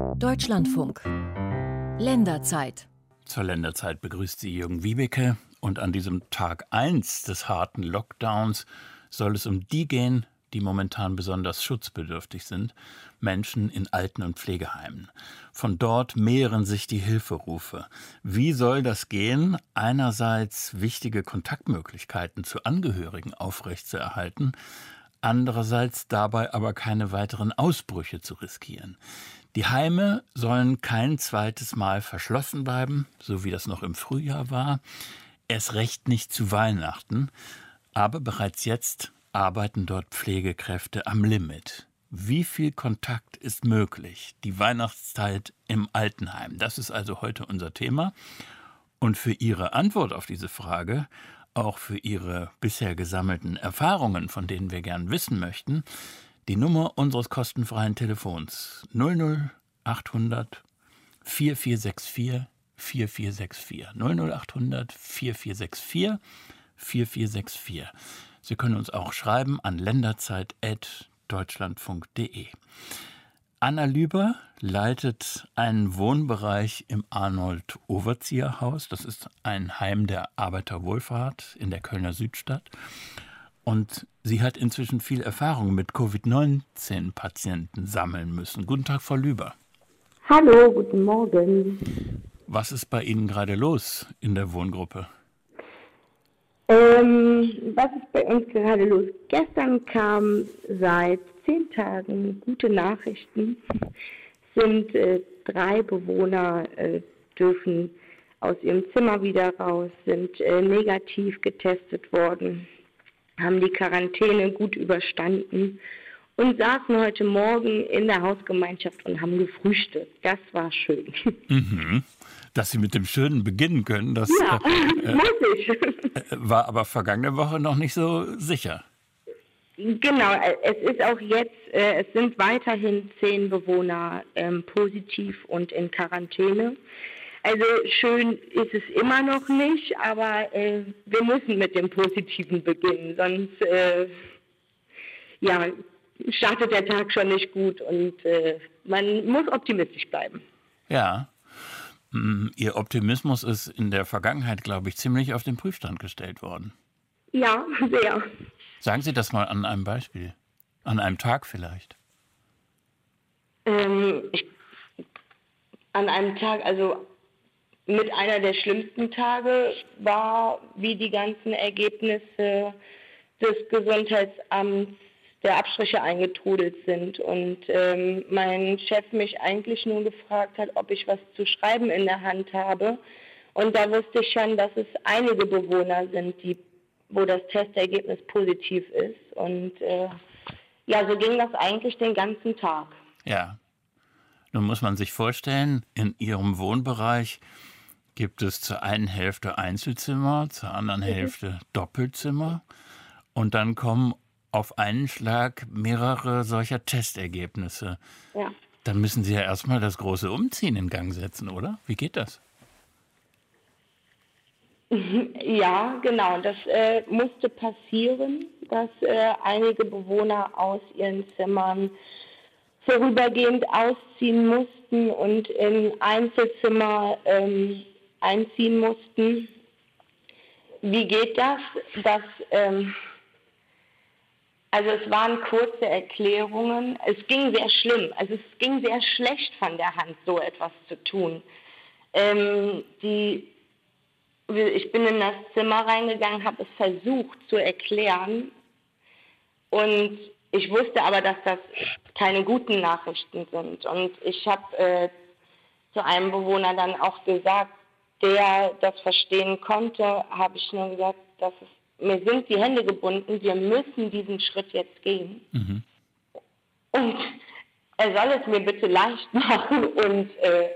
Deutschlandfunk. Länderzeit. Zur Länderzeit begrüßt sie Jürgen Wiebeke und an diesem Tag 1 des harten Lockdowns soll es um die gehen, die momentan besonders schutzbedürftig sind, Menschen in Alten- und Pflegeheimen. Von dort mehren sich die Hilferufe. Wie soll das gehen? Einerseits wichtige Kontaktmöglichkeiten zu Angehörigen aufrechtzuerhalten, andererseits dabei aber keine weiteren Ausbrüche zu riskieren. Die Heime sollen kein zweites Mal verschlossen bleiben, so wie das noch im Frühjahr war, erst recht nicht zu Weihnachten, aber bereits jetzt arbeiten dort Pflegekräfte am Limit. Wie viel Kontakt ist möglich? Die Weihnachtszeit im Altenheim. Das ist also heute unser Thema. Und für Ihre Antwort auf diese Frage, auch für Ihre bisher gesammelten Erfahrungen, von denen wir gern wissen möchten, die Nummer unseres kostenfreien Telefons 00800 4464 4464 00800 4464 4464. Sie können uns auch schreiben an länderzeit.deutschlandfunk.de. Anna Lüber leitet einen Wohnbereich im Arnold Overzieher Haus. Das ist ein Heim der Arbeiterwohlfahrt in der Kölner Südstadt. Und sie hat inzwischen viel Erfahrung mit Covid-19-Patienten sammeln müssen. Guten Tag, Frau Lüber. Hallo, guten Morgen. Was ist bei Ihnen gerade los in der Wohngruppe? Ähm, was ist bei uns gerade los? Gestern kam seit zehn Tagen gute Nachrichten. Sind äh, drei Bewohner äh, dürfen aus ihrem Zimmer wieder raus, sind äh, negativ getestet worden, haben die Quarantäne gut überstanden und saßen heute Morgen in der Hausgemeinschaft und haben gefrühstückt. Das war schön. Mhm dass Sie mit dem Schönen beginnen können. Das ja, äh, muss ich. Äh, war aber vergangene Woche noch nicht so sicher. Genau, äh, es ist auch jetzt, äh, es sind weiterhin zehn Bewohner ähm, positiv und in Quarantäne. Also schön ist es immer noch nicht, aber äh, wir müssen mit dem Positiven beginnen, sonst äh, ja, startet der Tag schon nicht gut und man muss optimistisch bleiben. Ja, Mm, Ihr Optimismus ist in der Vergangenheit, glaube ich, ziemlich auf den Prüfstand gestellt worden. Ja, sehr. Sagen Sie das mal an einem Beispiel. An einem Tag vielleicht. Ähm, ich, an einem Tag, also mit einer der schlimmsten Tage war, wie die ganzen Ergebnisse des Gesundheitsamts der Abstriche eingetrudelt sind und ähm, mein Chef mich eigentlich nur gefragt hat, ob ich was zu schreiben in der Hand habe. Und da wusste ich schon, dass es einige Bewohner sind, die, wo das Testergebnis positiv ist. Und äh, ja, so ging das eigentlich den ganzen Tag. Ja. Nun muss man sich vorstellen, in Ihrem Wohnbereich gibt es zur einen Hälfte Einzelzimmer, zur anderen mhm. Hälfte Doppelzimmer. Und dann kommen auf einen Schlag mehrere solcher Testergebnisse. Ja. Dann müssen Sie ja erstmal das große Umziehen in Gang setzen, oder? Wie geht das? Ja, genau. Das äh, musste passieren, dass äh, einige Bewohner aus ihren Zimmern vorübergehend ausziehen mussten und in Einzelzimmer ähm, einziehen mussten. Wie geht das? Das ähm, also es waren kurze Erklärungen. Es ging sehr schlimm. Also es ging sehr schlecht von der Hand, so etwas zu tun. Ähm, die, ich bin in das Zimmer reingegangen, habe es versucht zu erklären. Und ich wusste aber, dass das keine guten Nachrichten sind. Und ich habe äh, zu einem Bewohner dann auch gesagt, der das verstehen konnte, habe ich nur gesagt, dass es mir sind die Hände gebunden, wir müssen diesen Schritt jetzt gehen. Mhm. Und er soll es mir bitte leicht machen und äh,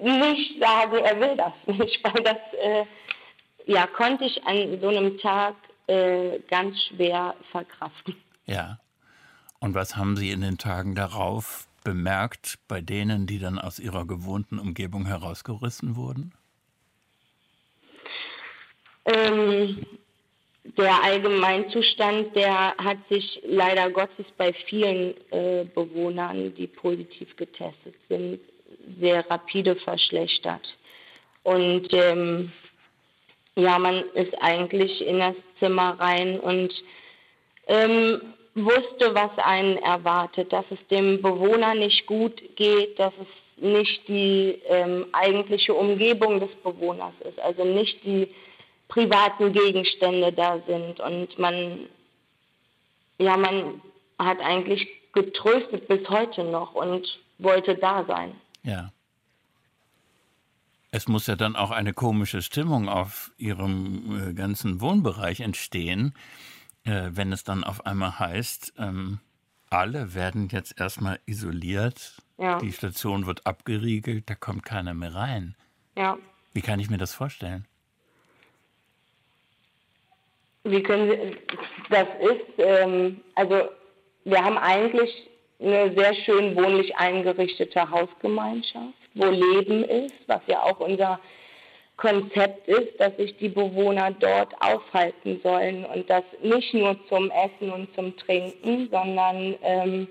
nicht sagen, er will das nicht, weil das äh, ja, konnte ich an so einem Tag äh, ganz schwer verkraften. Ja. Und was haben Sie in den Tagen darauf bemerkt bei denen, die dann aus ihrer gewohnten Umgebung herausgerissen wurden? Ähm, der Allgemeinzustand, der hat sich leider Gottes bei vielen äh, Bewohnern, die positiv getestet sind, sehr rapide verschlechtert. Und ähm, ja, man ist eigentlich in das Zimmer rein und ähm, wusste, was einen erwartet, dass es dem Bewohner nicht gut geht, dass es nicht die ähm, eigentliche Umgebung des Bewohners ist, also nicht die privaten Gegenstände da sind und man ja man hat eigentlich getröstet bis heute noch und wollte da sein. Ja. Es muss ja dann auch eine komische Stimmung auf Ihrem äh, ganzen Wohnbereich entstehen, äh, wenn es dann auf einmal heißt, ähm, alle werden jetzt erstmal isoliert, ja. die Station wird abgeriegelt, da kommt keiner mehr rein. Ja. Wie kann ich mir das vorstellen? Wie können Sie, das ist, ähm, also wir haben eigentlich eine sehr schön wohnlich eingerichtete Hausgemeinschaft wo Leben ist, was ja auch unser Konzept ist, dass sich die Bewohner dort aufhalten sollen und das nicht nur zum Essen und zum Trinken, sondern ähm,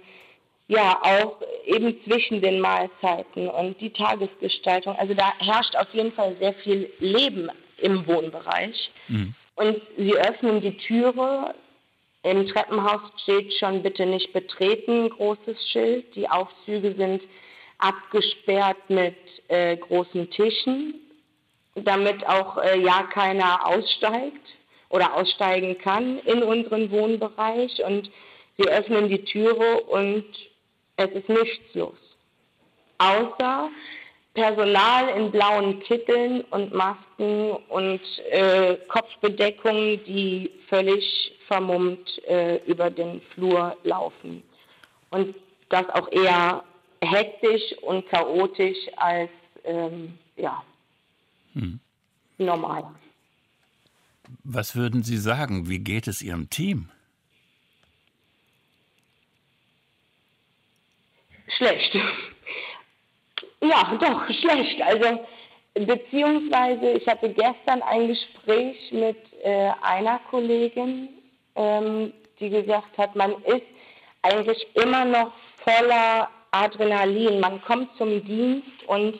ja auch eben zwischen den Mahlzeiten und die Tagesgestaltung. Also da herrscht auf jeden Fall sehr viel Leben im Wohnbereich. Mhm. Und sie öffnen die Türe. Im Treppenhaus steht schon bitte nicht betreten, großes Schild. Die Aufzüge sind abgesperrt mit äh, großen Tischen, damit auch äh, ja keiner aussteigt oder aussteigen kann in unseren Wohnbereich. Und sie öffnen die Türe und es ist nichts los. Außer Personal in blauen Kitteln und Masken und äh, Kopfbedeckungen, die völlig vermummt äh, über den Flur laufen. Und das auch eher hektisch und chaotisch als ähm, ja, hm. normal. Was würden Sie sagen? Wie geht es Ihrem Team? Schlecht. Ja, doch, schlecht. Also, beziehungsweise, ich hatte gestern ein Gespräch mit äh, einer Kollegin, ähm, die gesagt hat, man ist eigentlich immer noch voller Adrenalin. Man kommt zum Dienst und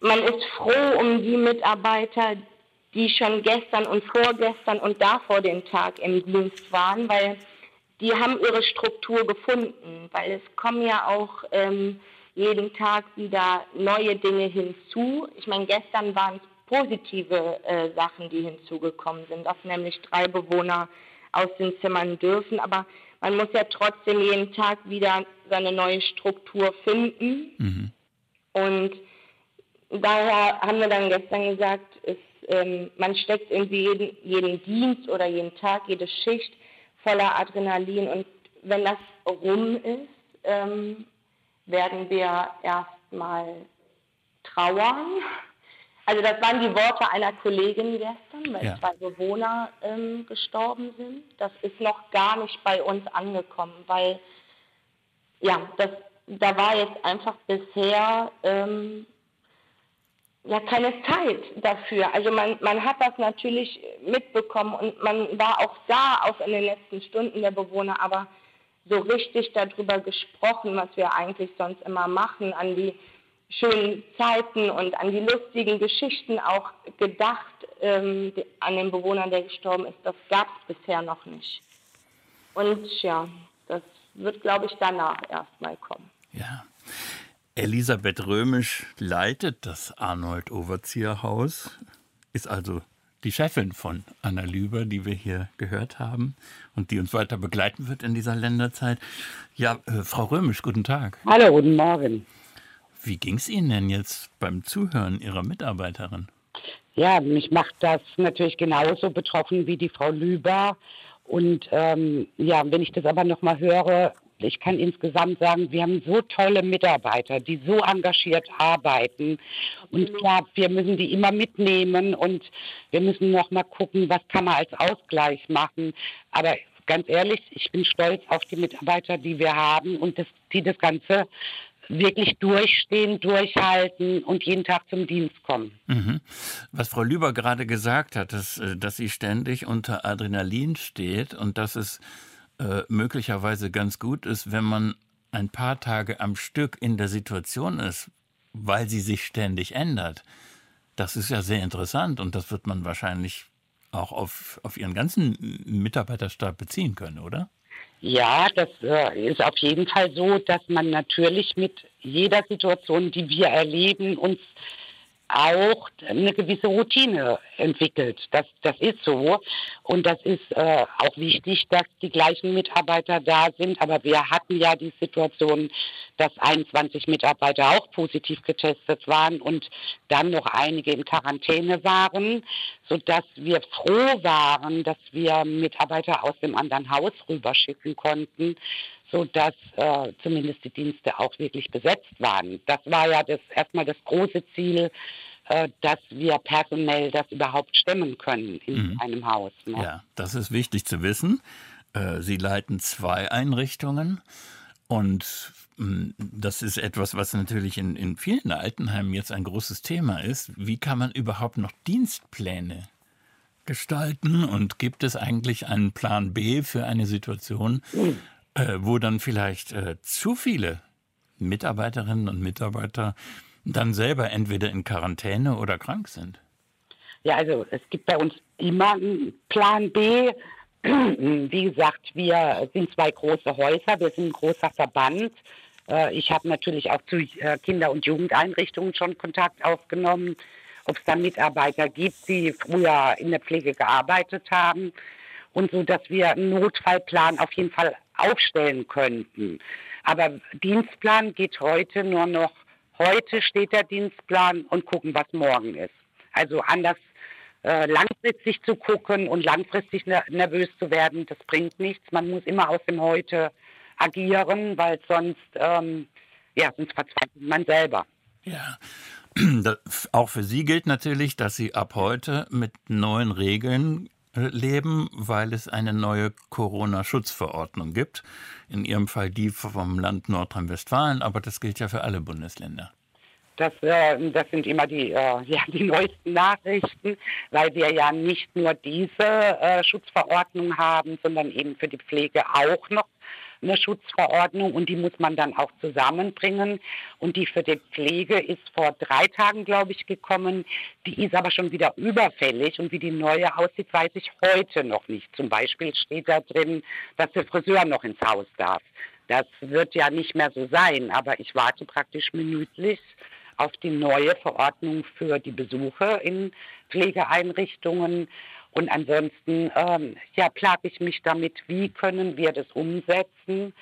man ist froh um die Mitarbeiter, die schon gestern und vorgestern und davor den Tag im Dienst waren, weil die haben ihre Struktur gefunden, weil es kommen ja auch ähm, jeden Tag wieder neue Dinge hinzu. Ich meine, gestern waren es positive äh, Sachen, die hinzugekommen sind, dass nämlich drei Bewohner aus den Zimmern dürfen, aber man muss ja trotzdem jeden Tag wieder seine neue Struktur finden. Mhm. Und daher haben wir dann gestern gesagt, es, ähm, man steckt irgendwie jeden, jeden Dienst oder jeden Tag, jede Schicht voller Adrenalin. Und wenn das rum ist, ähm, werden wir erstmal trauern also das waren die Worte einer Kollegin gestern, weil ja. zwei Bewohner ähm, gestorben sind. Das ist noch gar nicht bei uns angekommen, weil ja, das, da war jetzt einfach bisher ähm, ja keine Zeit dafür. Also man, man hat das natürlich mitbekommen und man war auch da, auch in den letzten Stunden der Bewohner, aber so richtig darüber gesprochen, was wir eigentlich sonst immer machen, an die schönen Zeiten und an die lustigen Geschichten auch gedacht ähm, an den Bewohner, der gestorben ist. Das gab es bisher noch nicht. Und ja, das wird, glaube ich, danach erstmal kommen. Ja. Elisabeth Römisch leitet das Arnold Overzieher Haus, ist also die Chefin von Anna Lüber, die wir hier gehört haben und die uns weiter begleiten wird in dieser Länderzeit. Ja, äh, Frau Römisch, guten Tag. Hallo, guten Morgen. Wie ging es Ihnen denn jetzt beim Zuhören Ihrer Mitarbeiterin? Ja, mich macht das natürlich genauso betroffen wie die Frau Lüber. Und ähm, ja, wenn ich das aber nochmal höre, ich kann insgesamt sagen, wir haben so tolle Mitarbeiter, die so engagiert arbeiten. Und klar, wir müssen die immer mitnehmen und wir müssen nochmal gucken, was kann man als Ausgleich machen. Aber ganz ehrlich, ich bin stolz auf die Mitarbeiter, die wir haben und das, die das Ganze wirklich durchstehen, durchhalten und jeden Tag zum Dienst kommen. Mhm. Was Frau Lüber gerade gesagt hat, dass, äh, dass sie ständig unter Adrenalin steht und dass es äh, möglicherweise ganz gut ist, wenn man ein paar Tage am Stück in der Situation ist, weil sie sich ständig ändert. Das ist ja sehr interessant und das wird man wahrscheinlich auch auf, auf Ihren ganzen Mitarbeiterstab beziehen können, oder? Ja, das äh, ist auf jeden Fall so, dass man natürlich mit jeder Situation, die wir erleben, uns auch eine gewisse Routine entwickelt. Das, das ist so. Und das ist äh, auch wichtig, dass die gleichen Mitarbeiter da sind. Aber wir hatten ja die Situation, dass 21 Mitarbeiter auch positiv getestet waren und dann noch einige in Quarantäne waren, sodass wir froh waren, dass wir Mitarbeiter aus dem anderen Haus rüberschicken konnten, sodass äh, zumindest die Dienste auch wirklich besetzt waren. Das war ja das erstmal das große Ziel, äh, dass wir personell das überhaupt stemmen können in mhm. einem Haus. Ne? Ja, das ist wichtig zu wissen. Äh, Sie leiten zwei Einrichtungen und mm, das ist etwas, was natürlich in, in vielen Altenheimen jetzt ein großes Thema ist. Wie kann man überhaupt noch Dienstpläne gestalten und gibt es eigentlich einen Plan B für eine Situation, mhm äh, wo dann vielleicht äh, zu viele Mitarbeiterinnen und Mitarbeiter dann selber entweder in Quarantäne oder krank sind? Ja, also es gibt bei uns immer einen Plan B. Wie gesagt, wir sind zwei große Häuser, wir sind ein großer Verband. Äh, ich habe natürlich auch zu äh, Kinder- und Jugendeinrichtungen schon Kontakt aufgenommen, ob es da Mitarbeiter gibt, die früher in der Pflege gearbeitet haben und so, dass wir einen Notfallplan auf jeden Fall aufstellen könnten. Aber Dienstplan geht heute nur noch, heute steht der Dienstplan und gucken, was morgen ist. Also anders äh, langfristig zu gucken und langfristig nervös zu werden, das bringt nichts. Man muss immer aus dem Heute agieren, weil sonst, ähm, ja, sonst verzweifelt man selber. Ja. auch für Sie gilt natürlich, dass Sie ab heute mit neuen Regeln leben, weil es eine neue Corona-Schutzverordnung gibt. In Ihrem Fall die vom Land Nordrhein-Westfalen, aber das gilt ja für alle Bundesländer. Das, äh, das sind immer die, äh, ja, die neuesten Nachrichten, weil wir ja nicht nur diese äh, Schutzverordnung haben, sondern eben für die Pflege auch noch eine Schutzverordnung und die muss man dann auch zusammenbringen. Und die für die Pflege ist vor drei Tagen, glaube ich, gekommen. Die ist aber schon wieder überfällig und wie die neue aussieht, weiß ich heute noch nicht. Zum Beispiel steht da drin, dass der Friseur noch ins Haus darf. Das wird ja nicht mehr so sein, aber ich warte praktisch minütlich auf die neue Verordnung für die Besuche in Pflegeeinrichtungen. Und ansonsten ähm, ja, plage ich mich damit, wie können wir das umsetzen,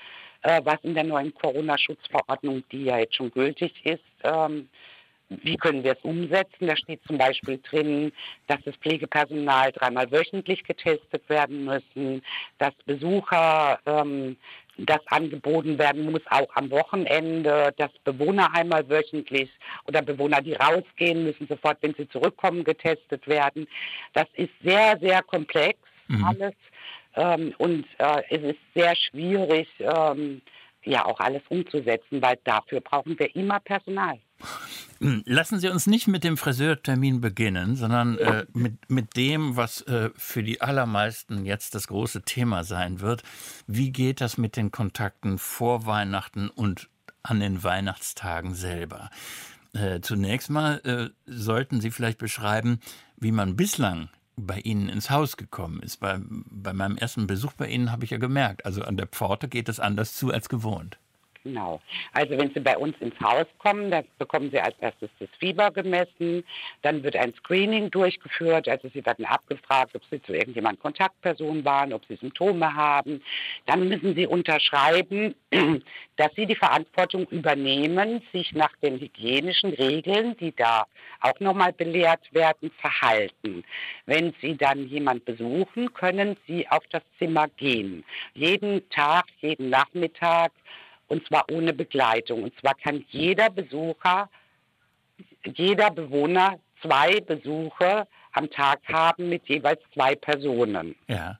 äh, was in der neuen Corona-Schutzverordnung, die ja jetzt schon gültig ist, ähm, wie können wir es umsetzen? Da steht zum Beispiel drin, dass das Pflegepersonal dreimal wöchentlich getestet werden müssen, dass Besucher ähm, das angeboten werden muss, auch am Wochenende, dass Bewohner einmal wöchentlich oder Bewohner, die rausgehen, müssen sofort, wenn sie zurückkommen, getestet werden. Das ist sehr, sehr komplex mhm. alles ähm, und äh, es ist sehr schwierig, ähm, ja auch alles umzusetzen, weil dafür brauchen wir immer Personal. Lassen Sie uns nicht mit dem Friseurtermin beginnen, sondern äh, mit, mit dem, was äh, für die allermeisten jetzt das große Thema sein wird. Wie geht das mit den Kontakten vor Weihnachten und an den Weihnachtstagen selber? Äh, zunächst mal äh, sollten Sie vielleicht beschreiben, wie man bislang bei Ihnen ins Haus gekommen ist. Bei, bei meinem ersten Besuch bei Ihnen habe ich ja gemerkt, also an der Pforte geht es anders zu als gewohnt. Genau. Also wenn Sie bei uns ins Haus kommen, dann bekommen Sie als erstes das Fieber gemessen, dann wird ein Screening durchgeführt, also Sie werden abgefragt, ob Sie zu irgendjemandem Kontaktperson waren, ob Sie Symptome haben. Dann müssen Sie unterschreiben, dass Sie die Verantwortung übernehmen, sich nach den hygienischen Regeln, die da auch nochmal belehrt werden, verhalten. Wenn Sie dann jemand besuchen, können Sie auf das Zimmer gehen. Jeden Tag, jeden Nachmittag und zwar ohne Begleitung. Und zwar kann jeder Besucher, jeder Bewohner zwei Besuche am Tag haben mit jeweils zwei Personen. Ja.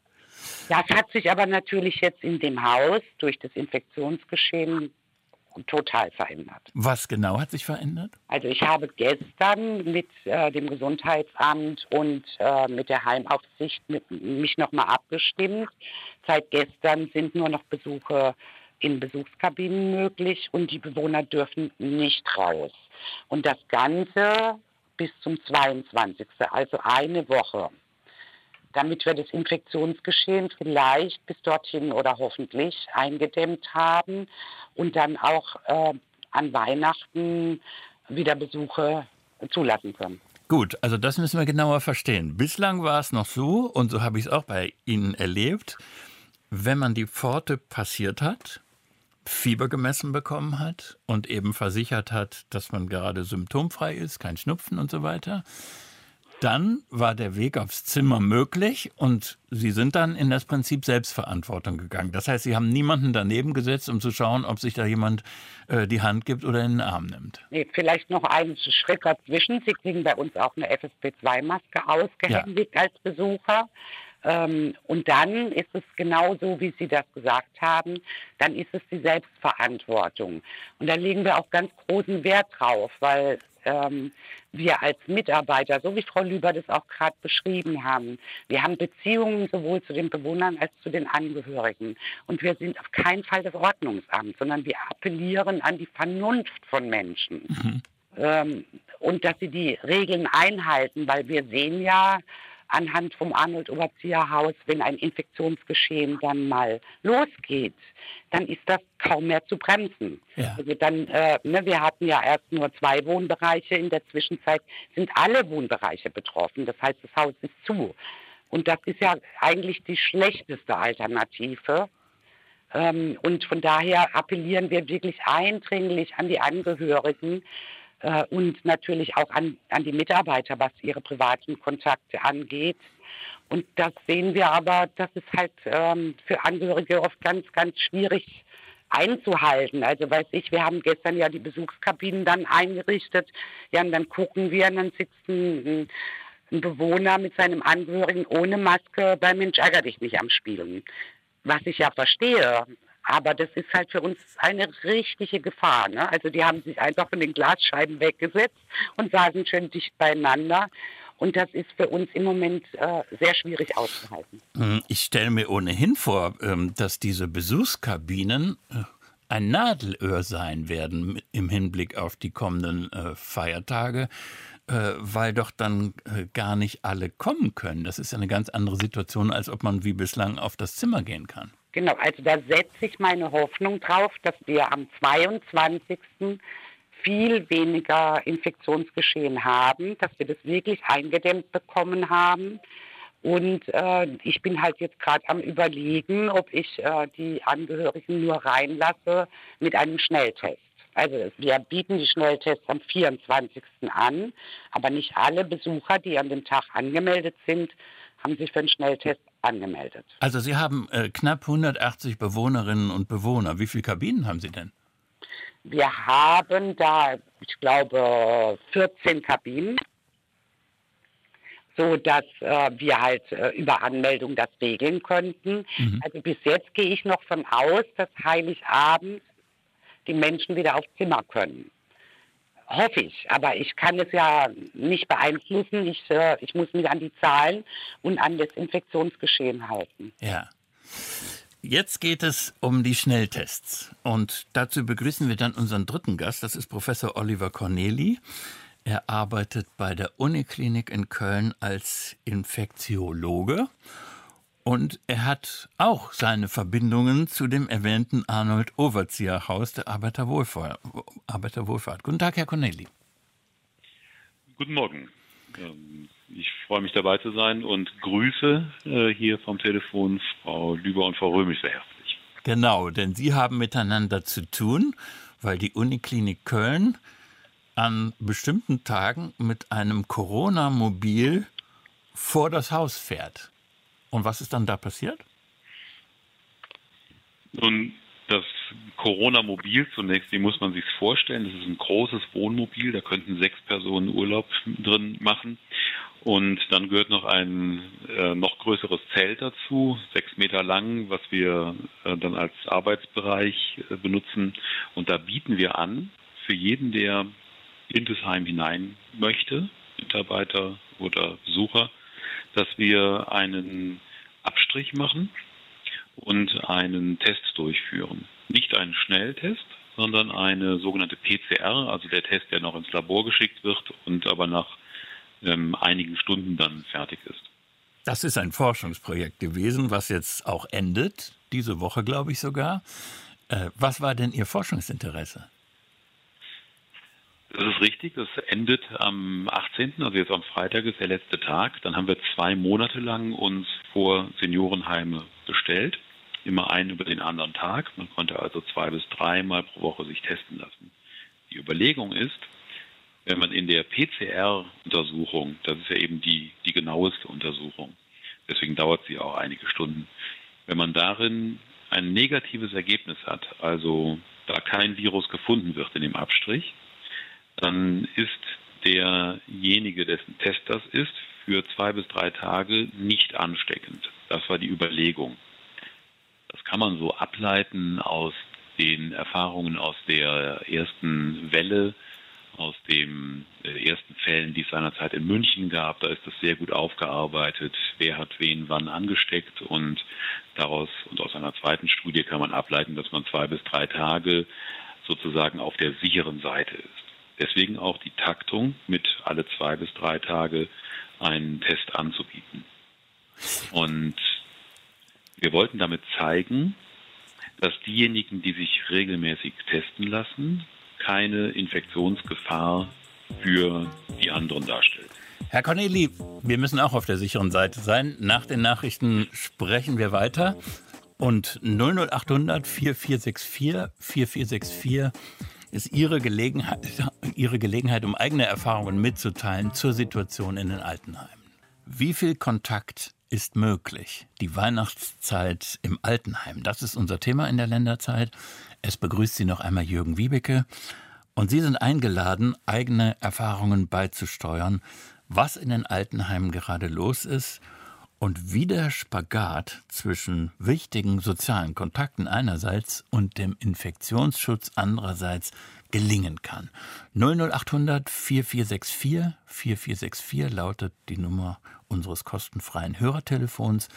Das hat sich aber natürlich jetzt in dem Haus durch das Infektionsgeschehen total verändert. Was genau hat sich verändert? Also ich habe gestern mit äh, dem Gesundheitsamt und äh, mit der Heimaufsicht mit, mich nochmal abgestimmt. Seit gestern sind nur noch Besuche in Besuchskabinen möglich und die Bewohner dürfen nicht raus. Und das Ganze bis zum 22., also eine Woche damit wir das Infektionsgeschehen vielleicht bis dorthin oder hoffentlich eingedämmt haben und dann auch äh, an Weihnachten wieder Besuche zulassen können. Gut, also das müssen wir genauer verstehen. Bislang war es noch so, und so habe ich es auch bei Ihnen erlebt, wenn man die Pforte passiert hat, Fieber gemessen bekommen hat und eben versichert hat, dass man gerade symptomfrei ist, kein Schnupfen und so weiter, dann war der Weg aufs Zimmer möglich und Sie sind dann in das Prinzip Selbstverantwortung gegangen. Das heißt, Sie haben niemanden daneben gesetzt, um zu schauen, ob sich da jemand äh, die Hand gibt oder in den Arm nimmt. Nee, vielleicht noch einen Schritt dazwischen. Sie kriegen bei uns auch eine FFP2-Maske ausgehändigt ja. als Besucher. Ähm, und dann ist es genauso, wie Sie das gesagt haben, dann ist es die Selbstverantwortung. Und da legen wir auch ganz großen Wert drauf, weil ähm, wir als Mitarbeiter, so wie Frau Lüber das auch gerade beschrieben haben, wir haben Beziehungen sowohl zu den Bewohnern als zu den Angehörigen. Und wir sind auf keinen Fall das Ordnungsamt, sondern wir appellieren an die Vernunft von Menschen. Mhm. Ähm, und dass sie die Regeln einhalten, weil wir sehen ja, anhand vom Arnold-Overzieher-Haus, wenn ein Infektionsgeschehen dann mal losgeht, dann ist das kaum mehr zu bremsen. Ja. Also dann, äh, ne, wir hatten ja erst nur zwei Wohnbereiche, in der Zwischenzeit sind alle Wohnbereiche betroffen. Das heißt, das Haus ist zu. Und das ist ja eigentlich die schlechteste Alternative. Ähm, und von daher appellieren wir wirklich eindringlich an die Angehörigen, äh, und natürlich auch an, an die Mitarbeiter, was ihre privaten Kontakte angeht. Und das sehen wir aber, das ist halt ähm, für Angehörige oft ganz, ganz schwierig einzuhalten. Also weiß ich, wir haben gestern ja die Besuchskabinen dann eingerichtet. Ja, und dann gucken wir und dann sitzt ein, ein Bewohner mit seinem Angehörigen ohne Maske bei Mensch ärger dich nicht am Spielen. Was ich ja verstehe. Aber das ist halt für uns eine richtige Gefahr. Ne? Also die haben sich einfach von den Glasscheiben weggesetzt und saßen schön dicht beieinander. Und das ist für uns im Moment äh, sehr schwierig auszuhalten. Hm, ich stelle mir ohnehin vor, ähm, dass diese Besuchskabinen äh, ein Nadelöhr sein werden im Hinblick auf die kommenden äh, Feiertage, äh, weil doch dann gar nicht alle kommen können. Das ist eine ganz andere Situation, als ob man wie bislang auf das Zimmer gehen kann. Genau, also da setze ich meine Hoffnung drauf, dass wir am 22. viel weniger Infektionsgeschehen haben, dass wir das wirklich eingedämmt bekommen haben. Und äh, ich bin halt jetzt gerade am Überlegen, ob ich äh, die Angehörigen nur reinlasse mit einem Schnelltest. Also wir bieten die Schnelltests am 24. an, aber nicht alle Besucher, die an dem Tag angemeldet sind, haben sich für einen Schnelltest angemeldet. Also Sie haben äh, knapp 180 Bewohnerinnen und Bewohner. Wie viele Kabinen haben Sie denn? Wir haben da, ich glaube, 14 Kabinen, so dass äh, wir halt äh, über Anmeldung das regeln könnten. Mhm. Also bis jetzt gehe ich noch von aus, dass Heiligabend die Menschen wieder aufs Zimmer können. Hoffe ich, aber ich kann es ja nicht beeinflussen. Ich, äh, ich muss mich an die Zahlen und an das Infektionsgeschehen halten. Ja. Jetzt geht es um die Schnelltests. Und dazu begrüßen wir dann unseren dritten Gast. Das ist Professor Oliver Corneli. Er arbeitet bei der Uniklinik in Köln als Infektiologe. Und er hat auch seine Verbindungen zu dem erwähnten Arnold Overzieher Haus der Arbeiterwohlfahrt. Arbeiterwohlfahrt. Guten Tag, Herr Corneli. Guten Morgen. Ähm, ich freue mich dabei zu sein und grüße äh, hier vom Telefon Frau Lüber und Frau Römisch sehr herzlich. Genau, denn Sie haben miteinander zu tun, weil die Uniklinik Köln an bestimmten Tagen mit einem Corona-Mobil vor das Haus fährt. Und was ist dann da passiert? Nun, das Corona-Mobil zunächst, wie muss man sich vorstellen? Das ist ein großes Wohnmobil, da könnten sechs Personen Urlaub drin machen. Und dann gehört noch ein äh, noch größeres Zelt dazu, sechs Meter lang, was wir äh, dann als Arbeitsbereich äh, benutzen. Und da bieten wir an, für jeden, der in das Heim hinein möchte, Mitarbeiter oder Besucher, dass wir einen Abstrich machen und einen Test durchführen. Nicht einen Schnelltest, sondern eine sogenannte PCR, also der Test, der noch ins Labor geschickt wird und aber nach ähm, einigen Stunden dann fertig ist. Das ist ein Forschungsprojekt gewesen, was jetzt auch endet, diese Woche glaube ich sogar. Äh, was war denn Ihr Forschungsinteresse? Das ist richtig, das endet am 18., also jetzt am Freitag ist der letzte Tag. Dann haben wir zwei Monate lang uns vor Seniorenheime bestellt, immer einen über den anderen Tag. Man konnte also zwei bis dreimal pro Woche sich testen lassen. Die Überlegung ist, wenn man in der PCR-Untersuchung, das ist ja eben die, die genaueste Untersuchung, deswegen dauert sie auch einige Stunden, wenn man darin ein negatives Ergebnis hat, also da kein Virus gefunden wird in dem Abstrich, dann ist derjenige, dessen Test das ist, für zwei bis drei Tage nicht ansteckend. Das war die Überlegung. Das kann man so ableiten aus den Erfahrungen aus der ersten Welle aus den äh, ersten Fällen, die es seinerzeit in München gab. Da ist das sehr gut aufgearbeitet, wer hat wen wann angesteckt und daraus und aus einer zweiten Studie kann man ableiten, dass man zwei bis drei Tage sozusagen auf der sicheren Seite ist. Deswegen auch die Taktung mit alle zwei bis drei Tage einen Test anzubieten. Und wir wollten damit zeigen, dass diejenigen, die sich regelmäßig testen lassen, keine Infektionsgefahr für die anderen darstellt. Herr Corneli, wir müssen auch auf der sicheren Seite sein. Nach den Nachrichten sprechen wir weiter. Und 00800 4464 4464 ist Ihre Gelegenheit, Ihre Gelegenheit, um eigene Erfahrungen mitzuteilen zur Situation in den Altenheimen. Wie viel Kontakt ist möglich? Die Weihnachtszeit im Altenheim, das ist unser Thema in der Länderzeit. Es begrüßt Sie noch einmal Jürgen Wiebeke und Sie sind eingeladen, eigene Erfahrungen beizusteuern, was in den Altenheimen gerade los ist und wie der Spagat zwischen wichtigen sozialen Kontakten einerseits und dem Infektionsschutz andererseits gelingen kann. 00800 4464 4464 lautet die Nummer unseres kostenfreien Hörertelefons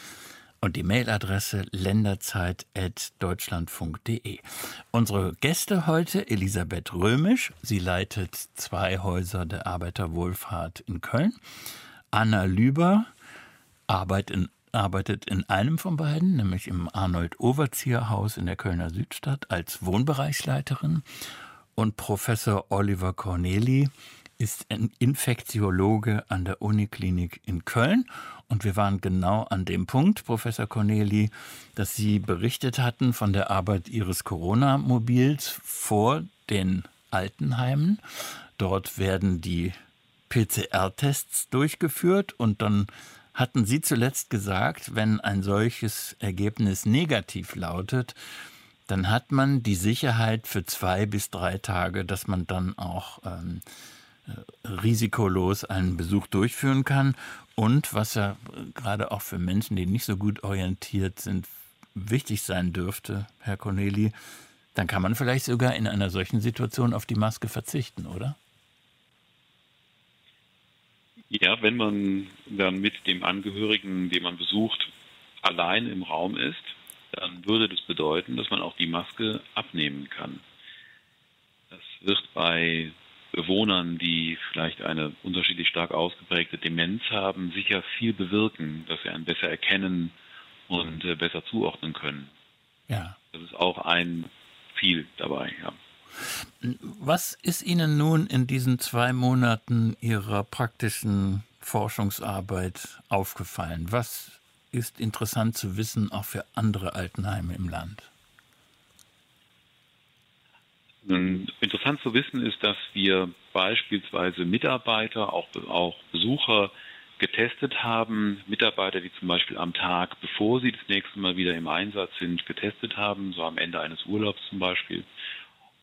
und die Mailadresse länderzeit.deutschlandfunk.de. Unsere Gäste heute Elisabeth Römisch, sie leitet zwei Häuser der Arbeiterwohlfahrt in Köln. Anna Lüber arbeitet in, arbeitet in einem von beiden, nämlich im Arnold Overzieher Haus in der Kölner Südstadt als Wohnbereichsleiterin. Und Professor Oliver Corneli ist ein Infektiologe an der Uniklinik in Köln. Und wir waren genau an dem Punkt, Professor Corneli, dass Sie berichtet hatten von der Arbeit Ihres Corona-Mobils vor den Altenheimen. Dort werden die PCR-Tests durchgeführt und dann hatten Sie zuletzt gesagt, wenn ein solches Ergebnis negativ lautet, dann hat man die Sicherheit für zwei bis drei Tage, dass man dann auch ähm, risikolos einen Besuch durchführen kann. Und was ja gerade auch für Menschen, die nicht so gut orientiert sind, wichtig sein dürfte, Herr Corneli, dann kann man vielleicht sogar in einer solchen Situation auf die Maske verzichten, oder? Ja, wenn man dann mit dem Angehörigen, den man besucht, allein im Raum ist, dann würde das bedeuten, dass man auch die Maske abnehmen kann. Das wird bei Bewohnern, die vielleicht eine unterschiedlich stark ausgeprägte Demenz haben, sicher viel bewirken, dass sie einen besser erkennen und äh, besser zuordnen können. Ja. Das ist auch ein Ziel dabei, ja. Was ist Ihnen nun in diesen zwei Monaten Ihrer praktischen Forschungsarbeit aufgefallen? Was ist interessant zu wissen, auch für andere Altenheime im Land? Interessant zu wissen ist, dass wir beispielsweise Mitarbeiter, auch, auch Besucher getestet haben, Mitarbeiter, die zum Beispiel am Tag, bevor sie das nächste Mal wieder im Einsatz sind, getestet haben, so am Ende eines Urlaubs zum Beispiel,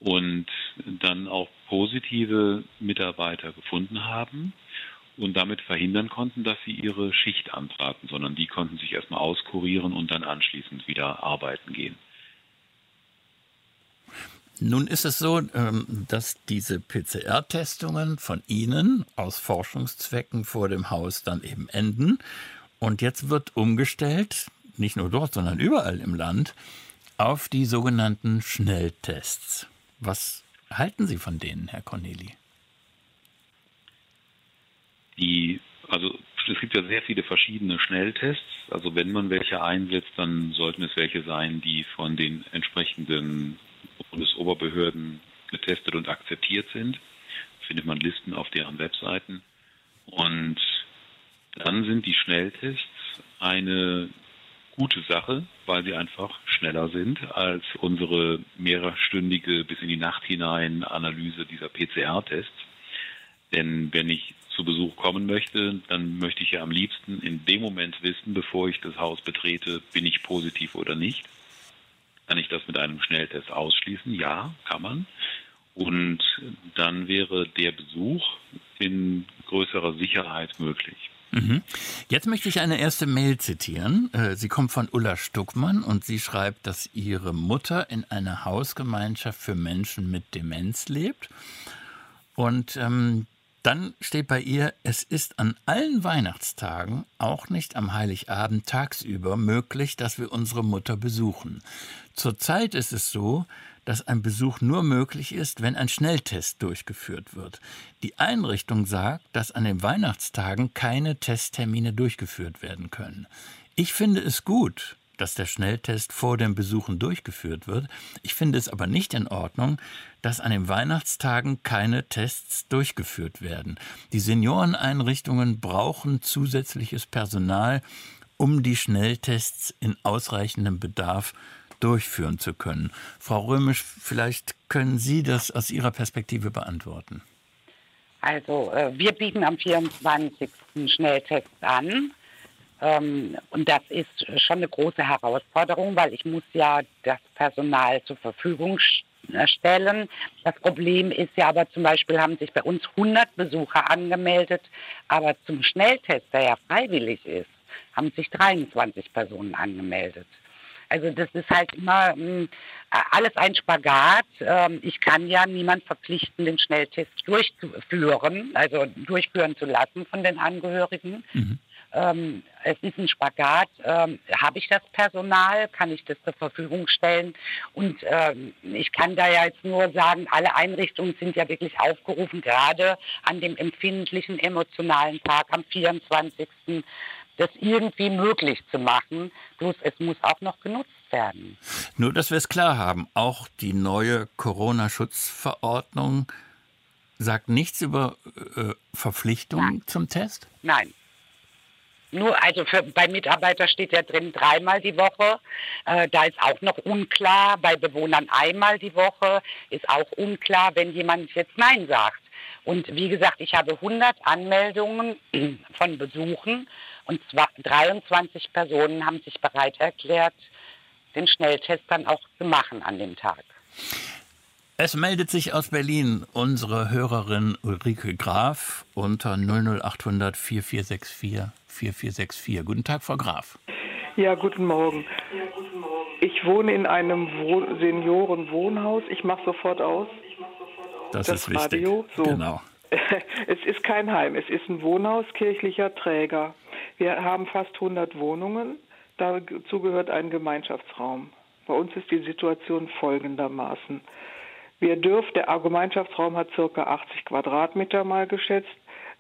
und dann auch positive Mitarbeiter gefunden haben und damit verhindern konnten, dass sie ihre Schicht antraten, sondern die konnten sich erstmal auskurieren und dann anschließend wieder arbeiten gehen. Nun ist es so, ähm, dass diese PCR-Testungen von Ihnen aus Forschungszwecken vor dem Haus dann eben enden. Und jetzt wird umgestellt, nicht nur dort, sondern überall im Land, auf die sogenannten Schnelltests. Was halten Sie von denen, Herr Corneli? Die, also es gibt ja sehr viele verschiedene Schnelltests. Also wenn man welche einsetzt, dann sollten es welche sein, die von den entsprechenden Bundesoberbehörden getestet und akzeptiert sind. Findet man Listen auf deren Webseiten. Und dann sind die Schnelltests eine gute Sache, weil sie einfach schneller sind als unsere mehrstündige bis in die Nacht hinein Analyse dieser PCR-Tests. Denn wenn ich zu Besuch kommen möchte, dann möchte ich ja am liebsten in dem Moment wissen, bevor ich das Haus betrete, bin ich positiv oder nicht. Kann ich das mit einem Schnelltest ausschließen? Ja, kann man. Und dann wäre der Besuch in größerer Sicherheit möglich. Mhm. Jetzt möchte ich eine erste Mail zitieren. Äh, sie kommt von Ulla Stuckmann und sie schreibt, dass ihre Mutter in einer Hausgemeinschaft für Menschen mit Demenz lebt. Und ähm, dann steht bei ihr, es ist an allen Weihnachtstagen, auch nicht am Heiligabend tagsüber, möglich, dass wir unsere Mutter besuchen. Zurzeit ist es so, dass ein Besuch nur möglich ist, wenn ein Schnelltest durchgeführt wird. Die Einrichtung sagt, dass an den Weihnachtstagen keine Testtermine durchgeführt werden können. Ich finde es gut, dass der Schnelltest vor den Besuchen durchgeführt wird. Ich finde es aber nicht in Ordnung, dass an den Weihnachtstagen keine Tests durchgeführt werden. Die Senioreneinrichtungen brauchen zusätzliches Personal, um die Schnelltests in ausreichendem Bedarf durchführen zu können. Frau Römisch, vielleicht können Sie das aus Ihrer Perspektive beantworten. Also äh, wir bieten am 24. Schnelltest an. Ähm, und das ist schon eine große Herausforderung, weil ich muss ja das Personal zur Verfügung äh, stellen. Das Problem ist ja aber zum Beispiel, haben sich bei uns 100 Besucher angemeldet, aber zum Schnelltest, der ja freiwillig ist, haben sich 23 Personen angemeldet. Also das ist halt immer mh, hm, alles ein Spagat. Ähm, ich kann ja niemand verpflichten, den Schnelltest durchzuführen, also durchführen zu lassen von den Angehörigen. Mhm. Ähm, es ist ein Spagat. Ähm, Habe ich das Personal? Kann ich das zur Verfügung stellen? Und ähm, ich kann da ja jetzt nur sagen, alle Einrichtungen sind ja wirklich aufgerufen, gerade an dem empfindlichen emotionalen Tag am 24 das irgendwie möglich zu machen. Bloß es muss auch noch genutzt werden. Nur, dass wir es klar haben, auch die neue Corona-Schutzverordnung sagt nichts über äh, Verpflichtungen zum Test? Nein. Nur, also für, bei Mitarbeitern steht ja drin dreimal die Woche. Äh, da ist auch noch unklar. Bei Bewohnern einmal die Woche ist auch unklar, wenn jemand jetzt Nein sagt. Und wie gesagt, ich habe 100 Anmeldungen von Besuchen und 23 Personen haben sich bereit erklärt, den Schnelltest dann auch zu machen an dem Tag. Es meldet sich aus Berlin unsere Hörerin Ulrike Graf unter 00800 4464 4464. Guten Tag, Frau Graf. Ja, guten Morgen. Ich wohne in einem Wohn Seniorenwohnhaus. Ich mache sofort aus. Das, das ist Radio. wichtig. So. Genau. Es ist kein Heim, es ist ein Wohnhaus kirchlicher Träger. Wir haben fast 100 Wohnungen. Dazu gehört ein Gemeinschaftsraum. Bei uns ist die Situation folgendermaßen. Wir dürfen, der Gemeinschaftsraum hat ca. 80 Quadratmeter mal geschätzt.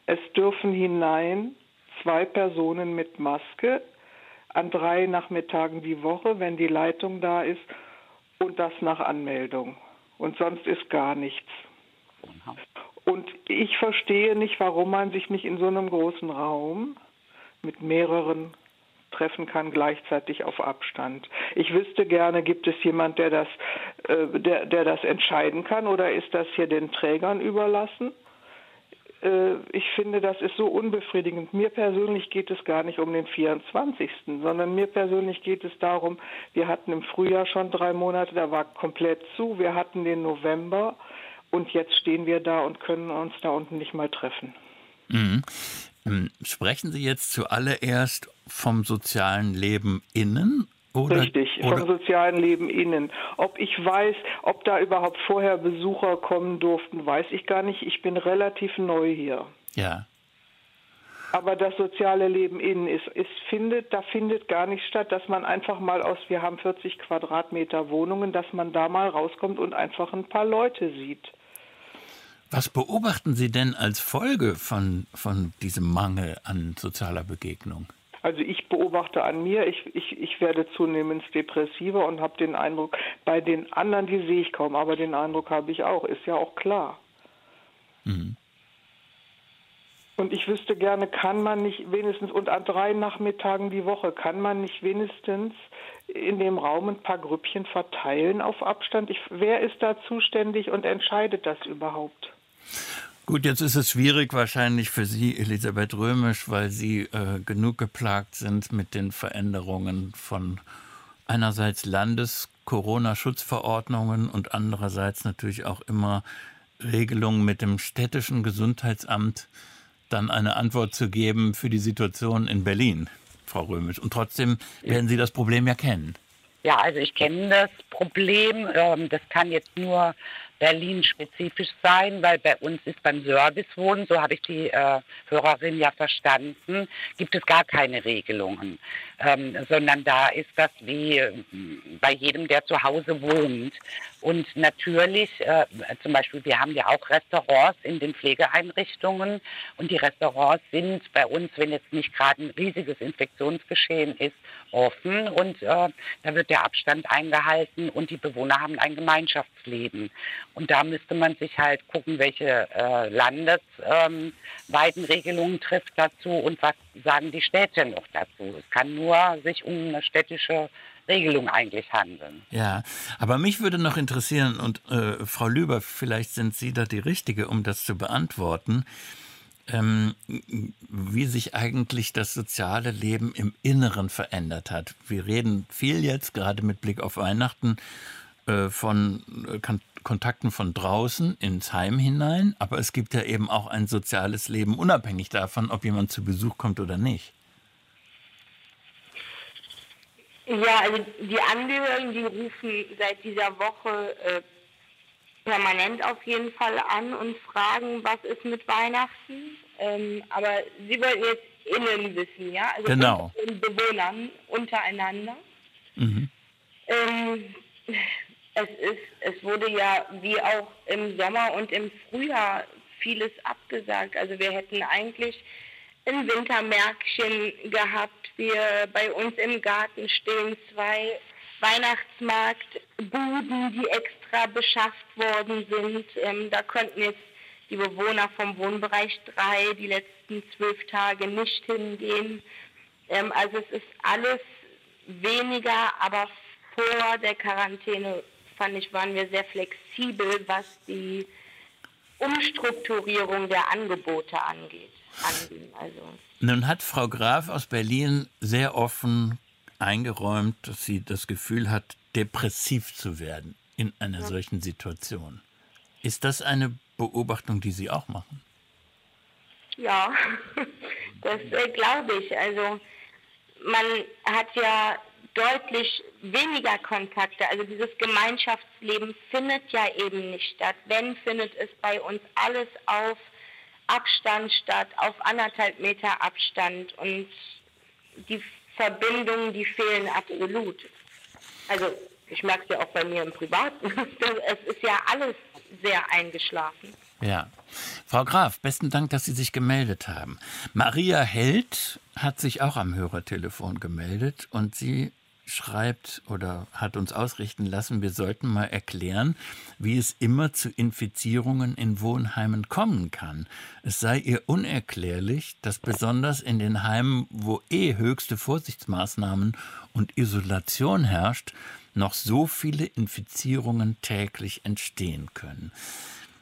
Es dürfen hinein zwei Personen mit Maske an drei Nachmittagen die Woche, wenn die Leitung da ist, und das nach Anmeldung. Und sonst ist gar nichts. Und ich verstehe nicht, warum man sich nicht in so einem großen Raum mit mehreren treffen kann, gleichzeitig auf Abstand. Ich wüsste gerne, gibt es jemand, der das, äh, der, der das entscheiden kann oder ist das hier den Trägern überlassen? Äh, ich finde, das ist so unbefriedigend. Mir persönlich geht es gar nicht um den 24., sondern mir persönlich geht es darum, wir hatten im Frühjahr schon drei Monate, da war komplett zu, wir hatten den November und jetzt stehen wir da und können uns da unten nicht mal treffen. Mhm. Ähm, sprechen Sie jetzt zuallererst vom sozialen Leben innen oder, Richtig, oder? vom sozialen Leben innen. Ob ich weiß, ob da überhaupt vorher Besucher kommen durften, weiß ich gar nicht. Ich bin relativ neu hier. Ja. Aber das soziale Leben innen ist, ist findet, da findet gar nicht statt, dass man einfach mal aus, wir haben 40 Quadratmeter Wohnungen, dass man da mal rauskommt und einfach ein paar Leute sieht. Was beobachten Sie denn als Folge von, von diesem Mangel an sozialer Begegnung? Also ich beobachte an mir, ich, ich, ich werde zunehmend depressiver und habe den Eindruck, bei den anderen, die sehe ich kaum, aber den Eindruck habe ich auch, ist ja auch klar. Mhm. Und ich wüsste gerne, kann man nicht wenigstens, und an drei Nachmittagen die Woche, kann man nicht wenigstens in dem Raum ein paar Grüppchen verteilen auf Abstand? Ich, wer ist da zuständig und entscheidet das überhaupt? Gut, jetzt ist es schwierig wahrscheinlich für Sie, Elisabeth Römisch, weil Sie äh, genug geplagt sind mit den Veränderungen von einerseits Landes-Corona-Schutzverordnungen und andererseits natürlich auch immer Regelungen mit dem städtischen Gesundheitsamt dann eine Antwort zu geben für die Situation in Berlin, Frau Römisch. Und trotzdem werden Sie das Problem ja kennen. Ja, also ich kenne das Problem. Ähm, das kann jetzt nur Berlin-spezifisch sein, weil bei uns ist beim Servicewohnen, so habe ich die äh, Hörerin ja verstanden, gibt es gar keine Regelungen, ähm, sondern da ist das wie äh, bei jedem, der zu Hause wohnt. Und natürlich, äh, zum Beispiel, wir haben ja auch Restaurants in den Pflegeeinrichtungen und die Restaurants sind bei uns, wenn jetzt nicht gerade ein riesiges Infektionsgeschehen ist, offen und äh, da wird der Abstand eingehalten und die Bewohner haben ein Gemeinschaftsleben. Und da müsste man sich halt gucken, welche äh, landesweiten ähm, Regelungen trifft dazu und was sagen die Städte noch dazu. Es kann nur sich um eine städtische Regelung eigentlich handeln. Ja, aber mich würde noch interessieren, und äh, Frau Lüber, vielleicht sind Sie da die Richtige, um das zu beantworten, ähm, wie sich eigentlich das soziale Leben im Inneren verändert hat. Wir reden viel jetzt, gerade mit Blick auf Weihnachten, äh, von äh, Kontakten von draußen ins Heim hinein, aber es gibt ja eben auch ein soziales Leben, unabhängig davon, ob jemand zu Besuch kommt oder nicht. Ja, also die Angehörigen, die rufen seit dieser Woche äh, permanent auf jeden Fall an und fragen, was ist mit Weihnachten. Ähm, aber sie wollten jetzt innen wissen, ja? Also genau. den Bewohnern untereinander. Mhm. Ähm, es ist, es wurde ja wie auch im Sommer und im Frühjahr vieles abgesagt. Also wir hätten eigentlich ein Wintermärkchen gehabt. Wir bei uns im Garten stehen zwei Weihnachtsmarktbuden, die extra beschafft worden sind. Ähm, da könnten jetzt die Bewohner vom Wohnbereich 3 die letzten zwölf Tage nicht hingehen. Ähm, also es ist alles weniger, aber vor der Quarantäne fand ich, waren wir sehr flexibel, was die Umstrukturierung der Angebote angeht. Also. Nun hat Frau Graf aus Berlin sehr offen eingeräumt, dass sie das Gefühl hat, depressiv zu werden in einer ja. solchen Situation. Ist das eine Beobachtung, die Sie auch machen? Ja, das äh, glaube ich. Also man hat ja deutlich weniger Kontakte. Also dieses Gemeinschaftsleben findet ja eben nicht statt. Wenn, findet es bei uns alles auf Abstand statt, auf anderthalb Meter Abstand. Und die Verbindungen, die fehlen absolut. Also ich merke es ja auch bei mir im Privaten. es ist ja alles sehr eingeschlafen. Ja. Frau Graf, besten Dank, dass Sie sich gemeldet haben. Maria Held hat sich auch am Hörertelefon gemeldet und sie schreibt oder hat uns ausrichten lassen, wir sollten mal erklären, wie es immer zu Infizierungen in Wohnheimen kommen kann. Es sei ihr unerklärlich, dass besonders in den Heimen, wo eh höchste Vorsichtsmaßnahmen und Isolation herrscht, noch so viele Infizierungen täglich entstehen können.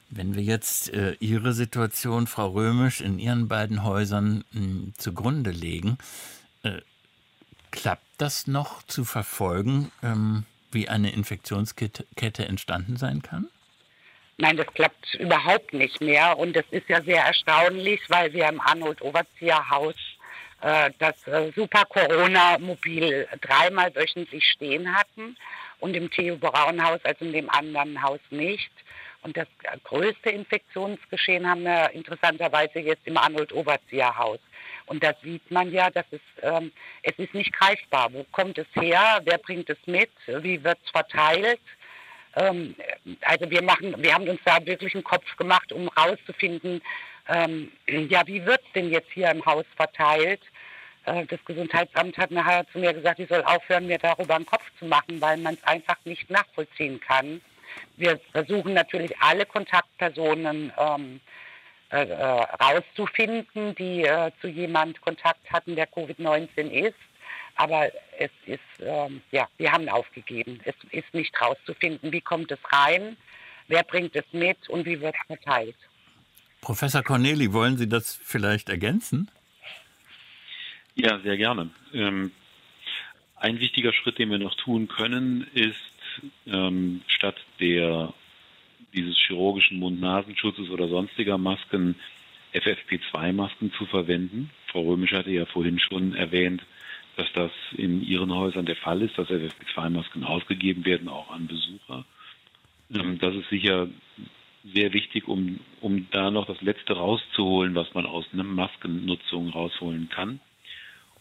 Wenn wir jetzt äh, Ihre Situation, Frau Römisch, in Ihren beiden Häusern mh, zugrunde legen, äh, klappt das noch zu verfolgen, ähm, wie eine Infektionskette entstanden sein kann? Nein, das klappt überhaupt nicht mehr. Und das ist ja sehr erstaunlich, weil wir im Arnold-Overzieher-Haus äh, das äh, Super Corona-Mobil dreimal wöchentlich stehen hatten und im Theo Braun-Haus, also in dem anderen Haus nicht. Und das größte Infektionsgeschehen haben wir interessanterweise jetzt im Arnold-Overzieher-Haus. Und da sieht man ja, dass es, ähm, es ist nicht greifbar. Wo kommt es her? Wer bringt es mit? Wie wird es verteilt? Ähm, also wir machen, wir haben uns da wirklich einen Kopf gemacht, um rauszufinden, ähm, ja, wie wird es denn jetzt hier im Haus verteilt? Äh, das Gesundheitsamt hat nachher zu mir gesagt, ich soll aufhören, mir darüber einen Kopf zu machen, weil man es einfach nicht nachvollziehen kann. Wir versuchen natürlich alle Kontaktpersonen ähm, äh, äh, rauszufinden, die äh, zu jemand Kontakt hatten, der Covid-19 ist. Aber es ist, ähm, ja, wir haben aufgegeben. Es ist nicht rauszufinden, wie kommt es rein, wer bringt es mit und wie wird es verteilt. Professor Corneli, wollen Sie das vielleicht ergänzen? Ja, sehr gerne. Ähm, ein wichtiger Schritt, den wir noch tun können, ist ähm, statt der dieses chirurgischen Mund-Nasenschutzes oder sonstiger Masken FFP2-Masken zu verwenden. Frau Römisch hatte ja vorhin schon erwähnt, dass das in ihren Häusern der Fall ist, dass FFP2-Masken ausgegeben werden, auch an Besucher. Ähm, das ist sicher sehr wichtig, um, um da noch das Letzte rauszuholen, was man aus einer Maskennutzung rausholen kann.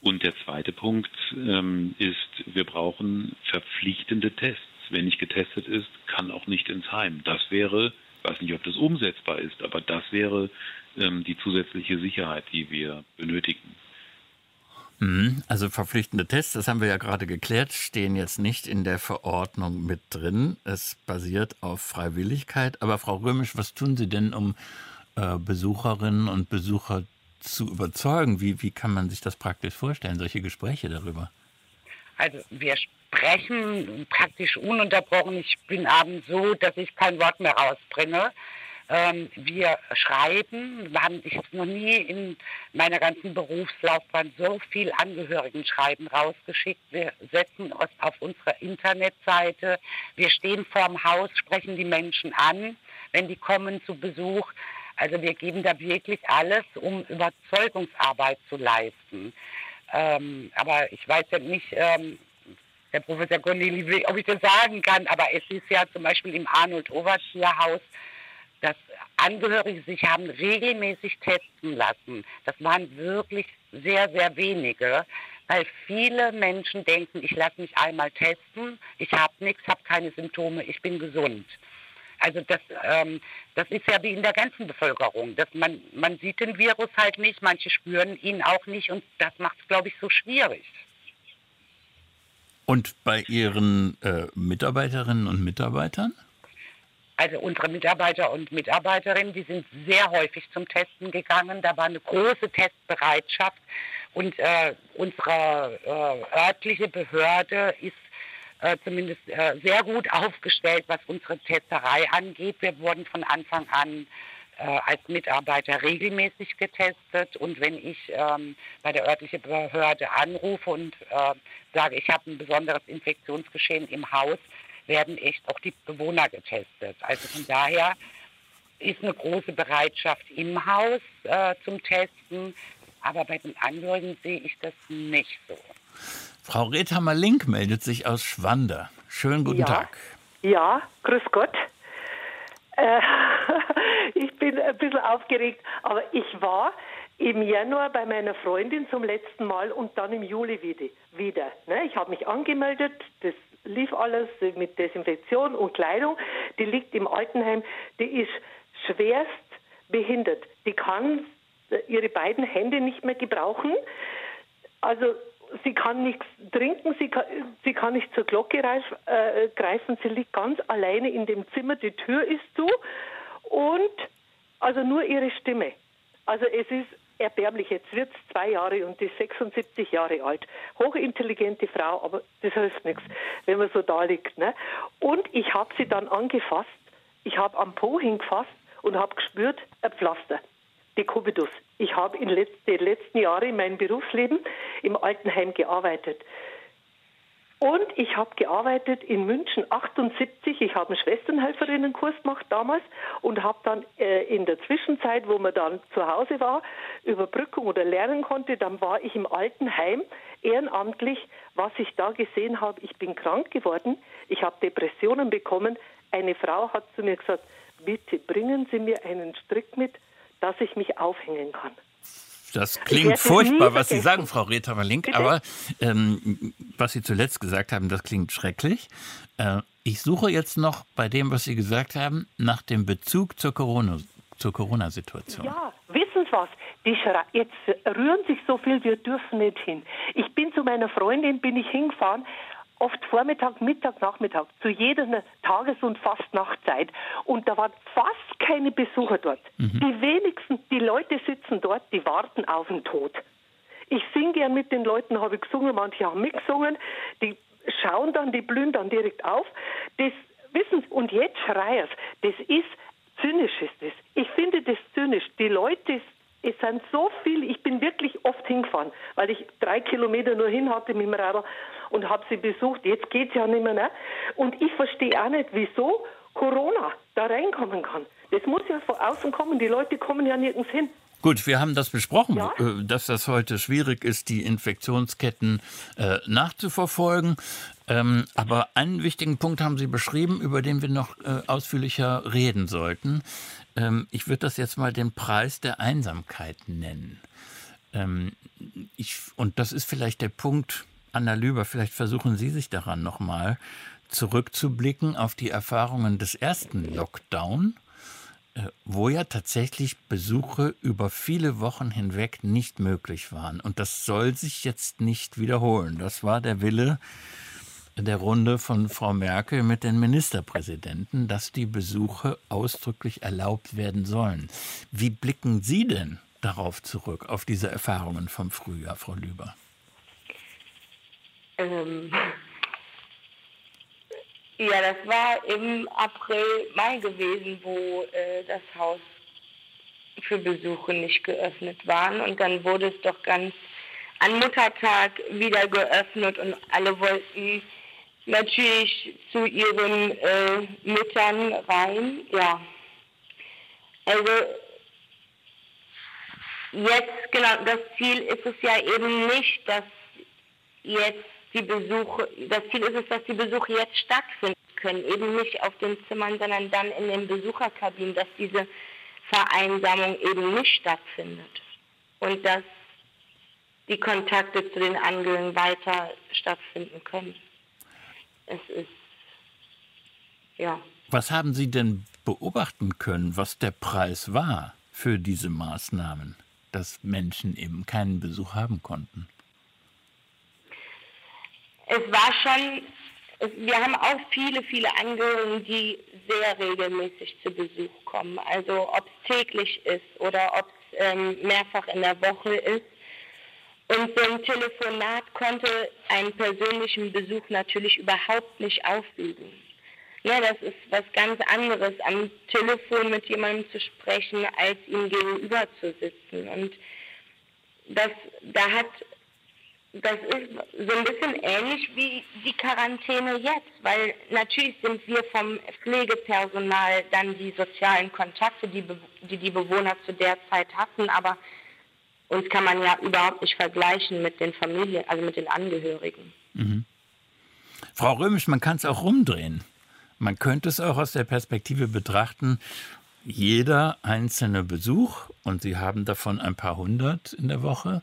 Und der zweite Punkt ähm, ist, wir brauchen verpflichtende Tests. Wer nicht getestet ist, kann auch nicht ins Heim. Das wäre, weiß nicht, ob das umsetzbar ist, aber das wäre ähm, die zusätzliche Sicherheit, die wir benötigen. Mhm. Also verpflichtende Tests, das haben wir ja gerade geklärt, stehen jetzt nicht in der Verordnung mit drin. Es basiert auf Freiwilligkeit. Aber Frau Römisch, was tun Sie denn, um äh, Besucherinnen und Besucher zu überzeugen? Wie, wie kann man sich das praktisch vorstellen, solche Gespräche darüber? Also wir sprechen praktisch ununterbrochen. Ich bin abends so, dass ich kein Wort mehr rausbringe. Ähm, wir schreiben, wir haben ich habe noch nie in meiner ganzen Berufslaufbahn so viel Angehörigenschreiben rausgeschickt. Wir setzen uns auf unsere Internetseite, wir stehen vorm Haus, sprechen die Menschen an, wenn die kommen zu Besuch. Also wir geben da wirklich alles, um Überzeugungsarbeit zu leisten. Ähm, aber ich weiß ja nicht, ähm, Herr Professor Corneli, ob ich das sagen kann, aber es ist ja zum Beispiel im Arnold-Overzieher-Haus dass Angehörige sich haben regelmäßig testen lassen. Das waren wirklich sehr, sehr wenige, weil viele Menschen denken, ich lasse mich einmal testen, ich habe nichts, habe keine Symptome, ich bin gesund. Also das, ähm, das ist ja wie in der ganzen Bevölkerung. Dass man, man sieht den Virus halt nicht, manche spüren ihn auch nicht und das macht es, glaube ich, so schwierig. Und bei Ihren äh, Mitarbeiterinnen und Mitarbeitern? Also unsere Mitarbeiter und Mitarbeiterinnen, die sind sehr häufig zum Testen gegangen. Da war eine große Testbereitschaft und äh, unsere äh, örtliche Behörde ist äh, zumindest äh, sehr gut aufgestellt, was unsere Testerei angeht. Wir wurden von Anfang an äh, als Mitarbeiter regelmäßig getestet und wenn ich ähm, bei der örtlichen Behörde anrufe und äh, sage, ich habe ein besonderes Infektionsgeschehen im Haus, werden echt auch die Bewohner getestet. Also von daher ist eine große Bereitschaft im Haus äh, zum Testen, aber bei den Angehörigen sehe ich das nicht so. Frau Rethammer-Link meldet sich aus Schwander. Schönen guten ja. Tag. Ja, grüß Gott. Äh, ich bin ein bisschen aufgeregt, aber ich war im Januar bei meiner Freundin zum letzten Mal und dann im Juli wieder. wieder ne? Ich habe mich angemeldet, das lief alles mit Desinfektion und Kleidung. Die liegt im Altenheim, die ist schwerst behindert. Die kann ihre beiden Hände nicht mehr gebrauchen. Also sie kann nichts trinken, sie kann, sie kann nicht zur Glocke reif, äh, greifen, sie liegt ganz alleine in dem Zimmer, die Tür ist zu und also nur ihre Stimme. Also es ist erbärmlich. Jetzt wird es zwei Jahre und ist 76 Jahre alt. Hochintelligente Frau, aber das hilft nichts, wenn man so da liegt. Ne? Und ich habe sie dann angefasst. Ich habe am Po hingefasst und habe gespürt, ein Pflaster. Decubitus. Ich habe in den letzten Jahren in meinem Berufsleben im Altenheim gearbeitet. Und ich habe gearbeitet in München 78. Ich habe einen Schwesternhelferinnenkurs gemacht damals und habe dann äh, in der Zwischenzeit, wo man dann zu Hause war, Überbrückung oder lernen konnte, dann war ich im Altenheim ehrenamtlich. Was ich da gesehen habe, ich bin krank geworden, ich habe Depressionen bekommen. Eine Frau hat zu mir gesagt, bitte bringen Sie mir einen Strick mit, dass ich mich aufhängen kann. Das klingt furchtbar, was Sie sagen, Frau Rethamer-Link, aber ähm, was Sie zuletzt gesagt haben, das klingt schrecklich. Äh, ich suche jetzt noch bei dem, was Sie gesagt haben, nach dem Bezug zur Corona. Zur Corona-Situation. Ja, wissen Sie was? Jetzt rühren sich so viel, wir dürfen nicht hin. Ich bin zu meiner Freundin, bin ich hingefahren, oft Vormittag, Mittag, Nachmittag, zu jeder Tages- und Fastnachtzeit. Und da waren fast keine Besucher dort. Mhm. Die wenigsten, die Leute sitzen dort, die warten auf den Tod. Ich singe gern mit den Leuten, habe ich gesungen, manche haben mitgesungen, die schauen dann, die blühen dann direkt auf. Das wissen Sie, und jetzt schrei es. Das ist zynisch ist das. Ich finde das zynisch. Die Leute es sind so viele, ich bin wirklich oft hingefahren, weil ich drei Kilometer nur hin hatte mit dem Radl und habe sie besucht. Jetzt geht es ja nicht mehr. Ne? Und ich verstehe auch nicht, wieso Corona da reinkommen kann. Das muss ja von außen kommen. Die Leute kommen ja nirgends hin. Gut, wir haben das besprochen, ja? Äh, dass das heute schwierig ist, die Infektionsketten äh, nachzuverfolgen. Ähm, aber einen wichtigen Punkt haben Sie beschrieben, über den wir noch äh, ausführlicher reden sollten. Ähm, ich würde das jetzt mal den Preis der Einsamkeit nennen. Ähm, ich, und das ist vielleicht der Punkt, Anna Lüber, vielleicht versuchen Sie sich daran nochmal zurückzublicken auf die Erfahrungen des ersten Lockdown, äh, wo ja tatsächlich Besuche über viele Wochen hinweg nicht möglich waren. Und das soll sich jetzt nicht wiederholen. Das war der Wille der Runde von Frau Merkel mit den Ministerpräsidenten, dass die Besuche ausdrücklich erlaubt werden sollen. Wie blicken Sie denn darauf zurück, auf diese Erfahrungen vom Frühjahr, Frau Lüber? Ähm, ja, das war im April, Mai gewesen, wo äh, das Haus für Besuche nicht geöffnet waren. Und dann wurde es doch ganz an Muttertag wieder geöffnet und alle wollten natürlich zu ihren äh, Müttern rein. Ja. Also jetzt, genau, das Ziel ist es ja eben nicht, dass jetzt die Besuche, das Ziel ist es, dass die Besuche jetzt stattfinden können, eben nicht auf den Zimmern, sondern dann in den Besucherkabinen, dass diese Vereinsamung eben nicht stattfindet. Und dass die Kontakte zu den Angehörigen weiter stattfinden können. Es ist, ja. Was haben Sie denn beobachten können, was der Preis war für diese Maßnahmen, dass Menschen eben keinen Besuch haben konnten? Es war schon, wir haben auch viele, viele Angehörige, die sehr regelmäßig zu Besuch kommen. Also ob es täglich ist oder ob es ähm, mehrfach in der Woche ist. Und so ein Telefonat konnte einen persönlichen Besuch natürlich überhaupt nicht aufwiegen. Ja, das ist was ganz anderes, am Telefon mit jemandem zu sprechen, als ihm gegenüber zu sitzen. Und das, da hat, das ist so ein bisschen ähnlich wie die Quarantäne jetzt, weil natürlich sind wir vom Pflegepersonal dann die sozialen Kontakte, die die, die Bewohner zu der Zeit hatten, aber uns kann man ja überhaupt nicht vergleichen mit den Familien, also mit den Angehörigen. Mhm. Frau Römisch, man kann es auch rumdrehen. Man könnte es auch aus der Perspektive betrachten, jeder einzelne Besuch, und Sie haben davon ein paar hundert in der Woche,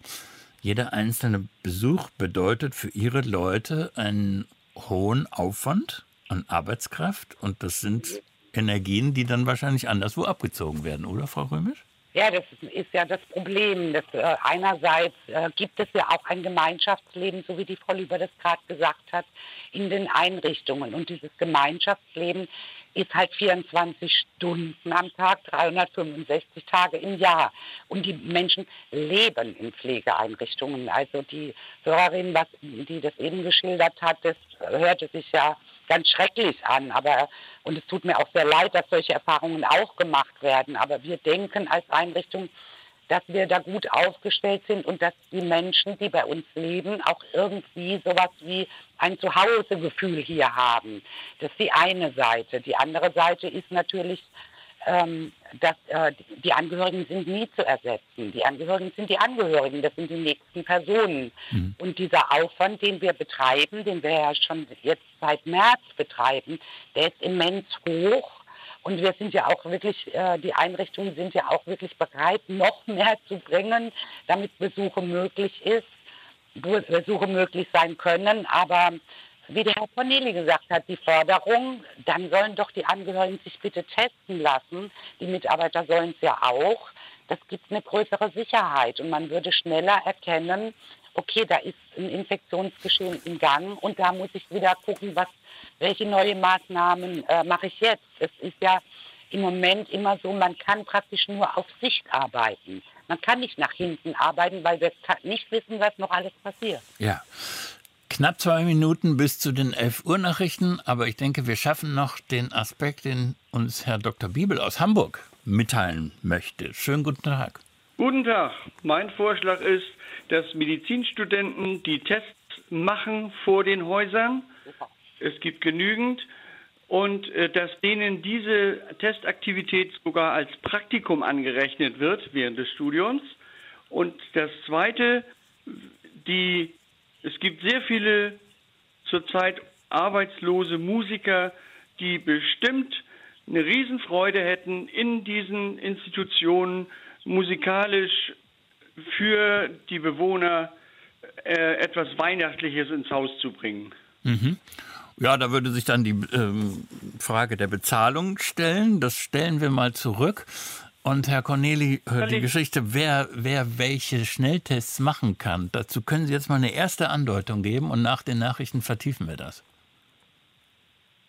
jeder einzelne Besuch bedeutet für Ihre Leute einen hohen Aufwand an Arbeitskraft und das sind Energien, die dann wahrscheinlich anderswo abgezogen werden, oder Frau Römisch? Ja, das ist ja das Problem. Das, äh, einerseits äh, gibt es ja auch ein Gemeinschaftsleben, so wie die Frau Lüber das gerade gesagt hat, in den Einrichtungen. Und dieses Gemeinschaftsleben ist halt 24 Stunden am Tag, 365 Tage im Jahr. Und die Menschen leben in Pflegeeinrichtungen. Also die Hörerin, was, die das eben geschildert hat, das hörte sich ja ganz schrecklich an. Aber und es tut mir auch sehr leid, dass solche Erfahrungen auch gemacht werden. Aber wir denken als Einrichtung dass wir da gut aufgestellt sind und dass die Menschen, die bei uns leben, auch irgendwie sowas wie ein Zuhausegefühl hier haben. Das ist die eine Seite. Die andere Seite ist natürlich, ähm, dass äh, die Angehörigen sind nie zu ersetzen. Die Angehörigen sind die Angehörigen, das sind die nächsten Personen. Mhm. Und dieser Aufwand, den wir betreiben, den wir ja schon jetzt seit März betreiben, der ist immens hoch. Und wir sind ja auch wirklich, äh, die Einrichtungen sind ja auch wirklich bereit, noch mehr zu bringen, damit Besuche möglich ist, Besuche möglich sein können. Aber wie der Herr Corneli gesagt hat, die Forderung, dann sollen doch die Angehörigen sich bitte testen lassen. Die Mitarbeiter sollen es ja auch. Das gibt eine größere Sicherheit und man würde schneller erkennen, okay, da ist ein Infektionsgeschehen im Gang und da muss ich wieder gucken, was welche neue Maßnahmen äh, mache ich jetzt? Es ist ja im Moment immer so, man kann praktisch nur auf Sicht arbeiten. Man kann nicht nach hinten arbeiten, weil wir nicht wissen, was noch alles passiert. Ja. Knapp zwei Minuten bis zu den 11 Uhr Nachrichten, aber ich denke, wir schaffen noch den Aspekt, den uns Herr Dr. Bibel aus Hamburg mitteilen möchte. Schönen guten Tag. Guten Tag. Mein Vorschlag ist, dass Medizinstudenten die Tests machen vor den Häusern es gibt genügend und äh, dass denen diese Testaktivität sogar als Praktikum angerechnet wird während des Studiums. Und das Zweite, die, es gibt sehr viele zurzeit arbeitslose Musiker, die bestimmt eine Riesenfreude hätten, in diesen Institutionen musikalisch für die Bewohner äh, etwas Weihnachtliches ins Haus zu bringen. Mhm. Ja, da würde sich dann die ähm, Frage der Bezahlung stellen. Das stellen wir mal zurück. Und Herr Corneli, die Geschichte, wer, wer welche Schnelltests machen kann, dazu können Sie jetzt mal eine erste Andeutung geben und nach den Nachrichten vertiefen wir das.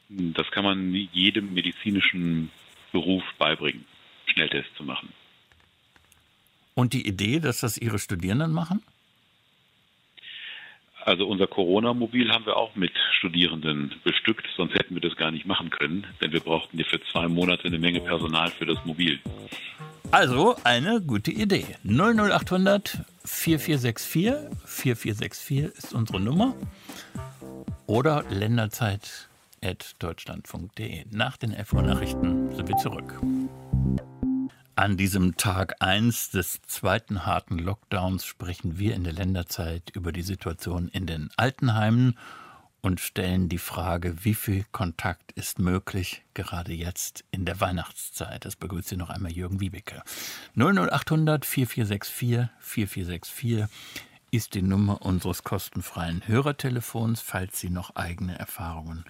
Das kann man jedem medizinischen Beruf beibringen, Schnelltests zu machen. Und die Idee, dass das Ihre Studierenden machen? Also unser Corona-Mobil haben wir auch mit Studierenden bestückt, sonst hätten wir das gar nicht machen können, denn wir brauchten ja für zwei Monate eine Menge Personal für das Mobil. Also eine gute Idee. 00800 4464 4464 ist unsere Nummer oder länderzeit.deutschlandfunk.de. Nach den FO-Nachrichten sind wir zurück. An diesem Tag 1 des zweiten harten Lockdowns sprechen wir in der Länderzeit über die Situation in den Altenheimen und stellen die Frage, wie viel Kontakt ist möglich, gerade jetzt in der Weihnachtszeit. Das begrüßt Sie noch einmal Jürgen Wiebeke. 00800 4464 4464 ist die Nummer unseres kostenfreien Hörertelefons, falls Sie noch eigene Erfahrungen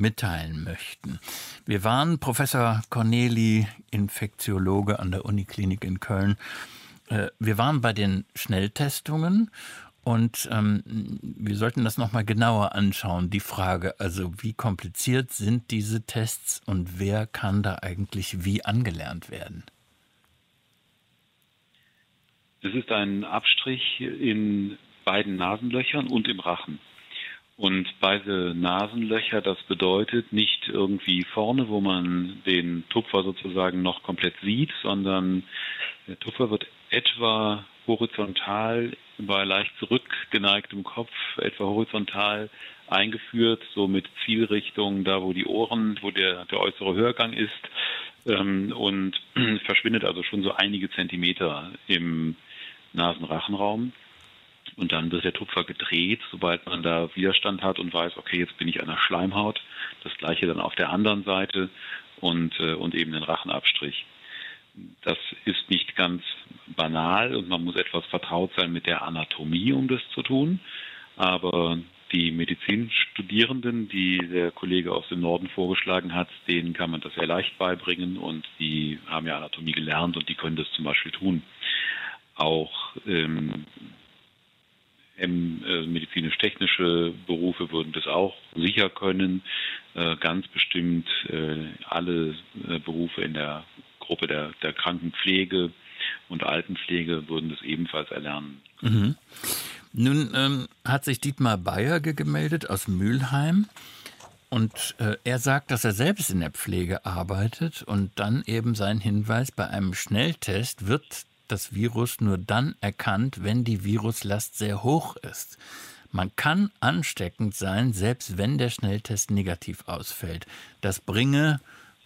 mitteilen möchten. Wir waren Professor Corneli, Infektiologe an der Uniklinik in Köln. Äh, wir waren bei den Schnelltestungen und ähm, wir sollten das nochmal genauer anschauen, die Frage, also wie kompliziert sind diese Tests und wer kann da eigentlich wie angelernt werden? Es ist ein Abstrich in beiden Nasenlöchern und im Rachen. Und beide Nasenlöcher, das bedeutet nicht irgendwie vorne, wo man den Tupfer sozusagen noch komplett sieht, sondern der Tupfer wird etwa horizontal bei leicht zurückgeneigtem Kopf, etwa horizontal eingeführt, so mit Zielrichtung da, wo die Ohren, wo der, der äußere Hörgang ist ähm, und verschwindet also schon so einige Zentimeter im Nasenrachenraum. Und dann wird der Tupfer gedreht, sobald man da Widerstand hat und weiß, okay, jetzt bin ich an der Schleimhaut. Das gleiche dann auf der anderen Seite und, äh, und eben den Rachenabstrich. Das ist nicht ganz banal und man muss etwas vertraut sein mit der Anatomie, um das zu tun. Aber die Medizinstudierenden, die der Kollege aus dem Norden vorgeschlagen hat, denen kann man das sehr leicht beibringen und die haben ja Anatomie gelernt und die können das zum Beispiel tun. Auch ähm, ähm, äh, medizinisch-technische Berufe würden das auch sicher können. Äh, ganz bestimmt äh, alle äh, Berufe in der Gruppe der, der Krankenpflege und Altenpflege würden das ebenfalls erlernen. Mhm. Nun ähm, hat sich Dietmar Bayer gemeldet aus Mülheim. Und äh, er sagt, dass er selbst in der Pflege arbeitet und dann eben sein Hinweis, bei einem Schnelltest wird das Virus nur dann erkannt, wenn die Viruslast sehr hoch ist. Man kann ansteckend sein, selbst wenn der Schnelltest negativ ausfällt. Das bringe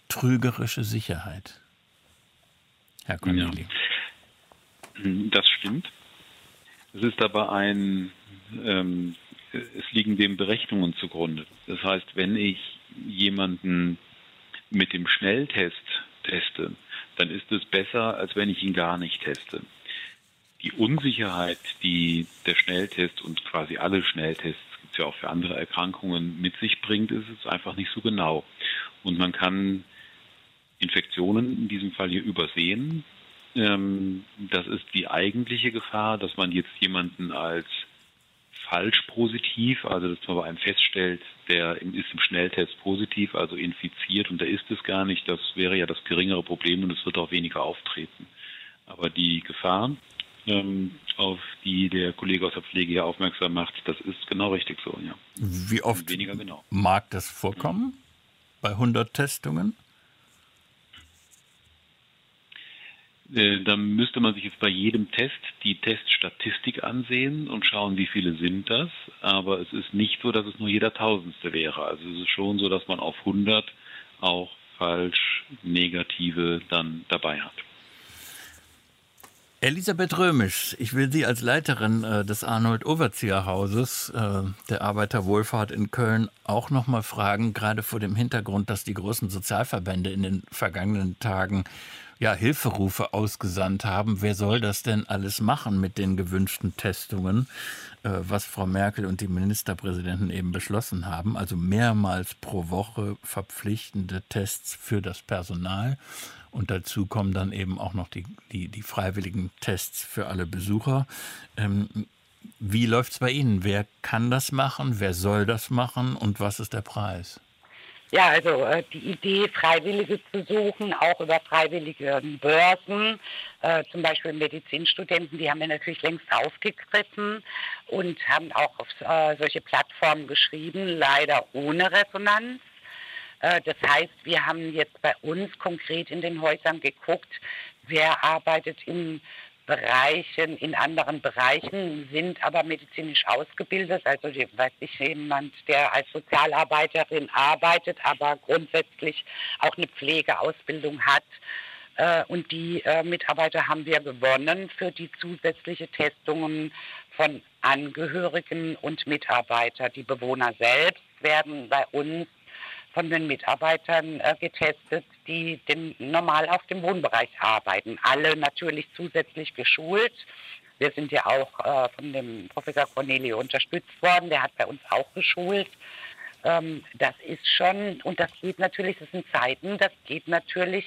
trügerische Sicherheit. Herr Corneli. Ja. Das stimmt. Es ist aber ein, ähm, es liegen dem Berechnungen zugrunde. Das heißt, wenn ich jemanden mit dem Schnelltest teste, dann ist es besser, als wenn ich ihn gar nicht teste. Die Unsicherheit, die der Schnelltest und quasi alle Schnelltests, gibt es ja auch für andere Erkrankungen, mit sich bringt, ist es einfach nicht so genau. Und man kann Infektionen in diesem Fall hier übersehen. Ähm, das ist die eigentliche Gefahr, dass man jetzt jemanden als falsch positiv, also dass man bei einem feststellt, der ist im Schnelltest positiv, also infiziert und der ist es gar nicht, das wäre ja das geringere Problem und es wird auch weniger auftreten. Aber die Gefahr, ähm, auf die der Kollege aus der Pflege hier aufmerksam macht, das ist genau richtig so, ja. Wie oft weniger genau. mag das vorkommen? Bei 100 Testungen? Äh, dann müsste man sich jetzt bei jedem Test die Teststatistik ansehen und schauen, wie viele sind das. Aber es ist nicht so, dass es nur jeder Tausendste wäre. Also es ist schon so, dass man auf 100 auch falsch negative dann dabei hat. Elisabeth Römisch, ich will Sie als Leiterin äh, des Arnold Overzieher Hauses äh, der Arbeiterwohlfahrt in Köln auch noch mal fragen, gerade vor dem Hintergrund, dass die großen Sozialverbände in den vergangenen Tagen ja, Hilferufe ausgesandt haben. Wer soll das denn alles machen mit den gewünschten Testungen, äh, was Frau Merkel und die Ministerpräsidenten eben beschlossen haben? Also mehrmals pro Woche verpflichtende Tests für das Personal. Und dazu kommen dann eben auch noch die, die, die freiwilligen Tests für alle Besucher. Ähm, wie läuft es bei Ihnen? Wer kann das machen? Wer soll das machen? Und was ist der Preis? Ja, also äh, die Idee, Freiwillige zu suchen, auch über freiwillige Börsen, äh, zum Beispiel Medizinstudenten, die haben wir natürlich längst aufgegriffen und haben auch auf äh, solche Plattformen geschrieben, leider ohne Resonanz. Äh, das heißt, wir haben jetzt bei uns konkret in den Häusern geguckt, wer arbeitet im Bereichen, in anderen Bereichen, sind aber medizinisch ausgebildet. Also weiß ich, jemand, der als Sozialarbeiterin arbeitet, aber grundsätzlich auch eine Pflegeausbildung hat. Äh, und die äh, Mitarbeiter haben wir gewonnen für die zusätzliche Testungen von Angehörigen und Mitarbeitern. Die Bewohner selbst werden bei uns von den Mitarbeitern äh, getestet, die den, normal auf dem Wohnbereich arbeiten. Alle natürlich zusätzlich geschult. Wir sind ja auch äh, von dem Professor Cornelio unterstützt worden. Der hat bei uns auch geschult. Ähm, das ist schon, und das geht natürlich, das sind Zeiten, das geht natürlich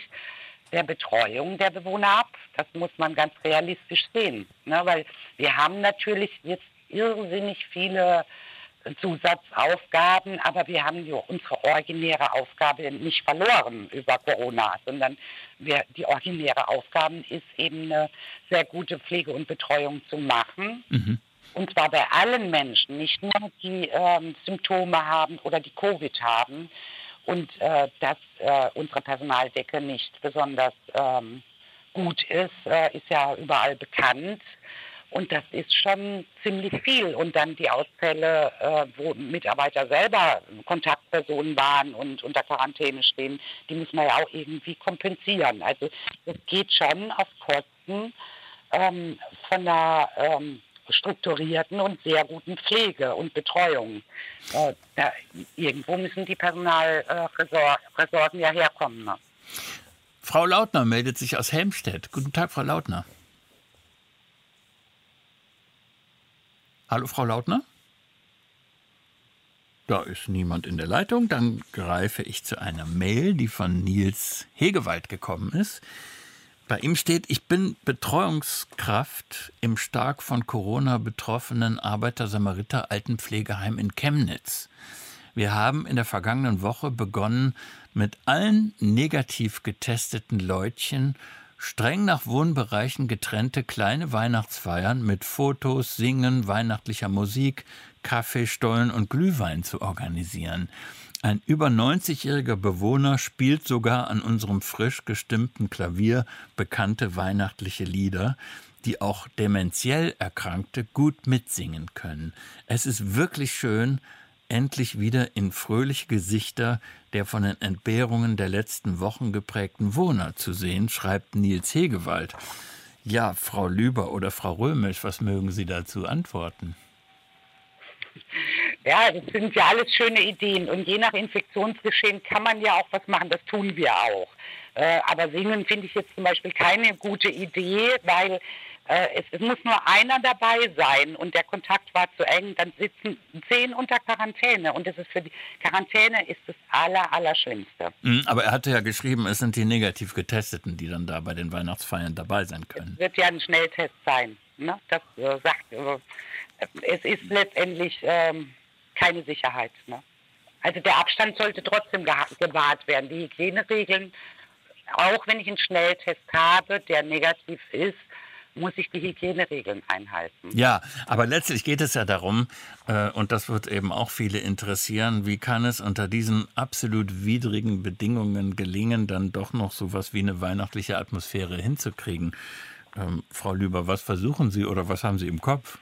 der Betreuung der Bewohner ab. Das muss man ganz realistisch sehen. Ne? Weil wir haben natürlich jetzt irrsinnig viele Zusatzaufgaben, aber wir haben ja unsere originäre Aufgabe nicht verloren über Corona, sondern wir, die originäre Aufgabe ist eben eine sehr gute Pflege und Betreuung zu machen. Mhm. Und zwar bei allen Menschen, nicht nur die ähm, Symptome haben oder die Covid haben. Und äh, dass äh, unsere Personaldecke nicht besonders ähm, gut ist, äh, ist ja überall bekannt. Und das ist schon ziemlich viel. Und dann die Ausfälle, äh, wo Mitarbeiter selber Kontaktpersonen waren und unter Quarantäne stehen, die muss man ja auch irgendwie kompensieren. Also das geht schon auf Kosten ähm, von einer ähm, strukturierten und sehr guten Pflege und Betreuung. Äh, da, irgendwo müssen die Personalressourcen ja herkommen. Ne? Frau Lautner meldet sich aus Helmstedt. Guten Tag, Frau Lautner. Hallo, Frau Lautner? Da ist niemand in der Leitung. Dann greife ich zu einer Mail, die von Nils Hegewald gekommen ist. Bei ihm steht, ich bin Betreuungskraft im stark von Corona betroffenen Arbeiter-Samariter Altenpflegeheim in Chemnitz. Wir haben in der vergangenen Woche begonnen, mit allen negativ getesteten Leutchen streng nach Wohnbereichen getrennte kleine Weihnachtsfeiern mit Fotos, Singen, weihnachtlicher Musik, Kaffeestollen und Glühwein zu organisieren. Ein über 90-jähriger Bewohner spielt sogar an unserem frisch gestimmten Klavier bekannte weihnachtliche Lieder, die auch dementiell Erkrankte gut mitsingen können. Es ist wirklich schön, endlich wieder in fröhliche Gesichter der von den Entbehrungen der letzten Wochen geprägten Wohner zu sehen, schreibt Nils Hegewald. Ja, Frau Lüber oder Frau Römisch, was mögen Sie dazu antworten? Ja, das sind ja alles schöne Ideen. Und je nach Infektionsgeschehen kann man ja auch was machen. Das tun wir auch. Äh, aber singen finde ich jetzt zum Beispiel keine gute Idee, weil es, es, muss nur einer dabei sein und der Kontakt war zu eng, dann sitzen zehn unter Quarantäne und das ist für die Quarantäne ist das aller, Allerschlimmste. Mhm, aber er hatte ja geschrieben, es sind die negativ Getesteten, die dann da bei den Weihnachtsfeiern dabei sein können. Es wird ja ein Schnelltest sein. Ne? Das äh, sagt, äh, es ist letztendlich ähm, keine Sicherheit. Ne? Also der Abstand sollte trotzdem gewahrt werden. Die Hygieneregeln, auch wenn ich einen Schnelltest habe, der negativ ist, muss ich die Hygieneregeln einhalten. Ja, aber letztlich geht es ja darum, äh, und das wird eben auch viele interessieren, wie kann es unter diesen absolut widrigen Bedingungen gelingen, dann doch noch so etwas wie eine weihnachtliche Atmosphäre hinzukriegen. Ähm, Frau Lüber, was versuchen Sie oder was haben Sie im Kopf?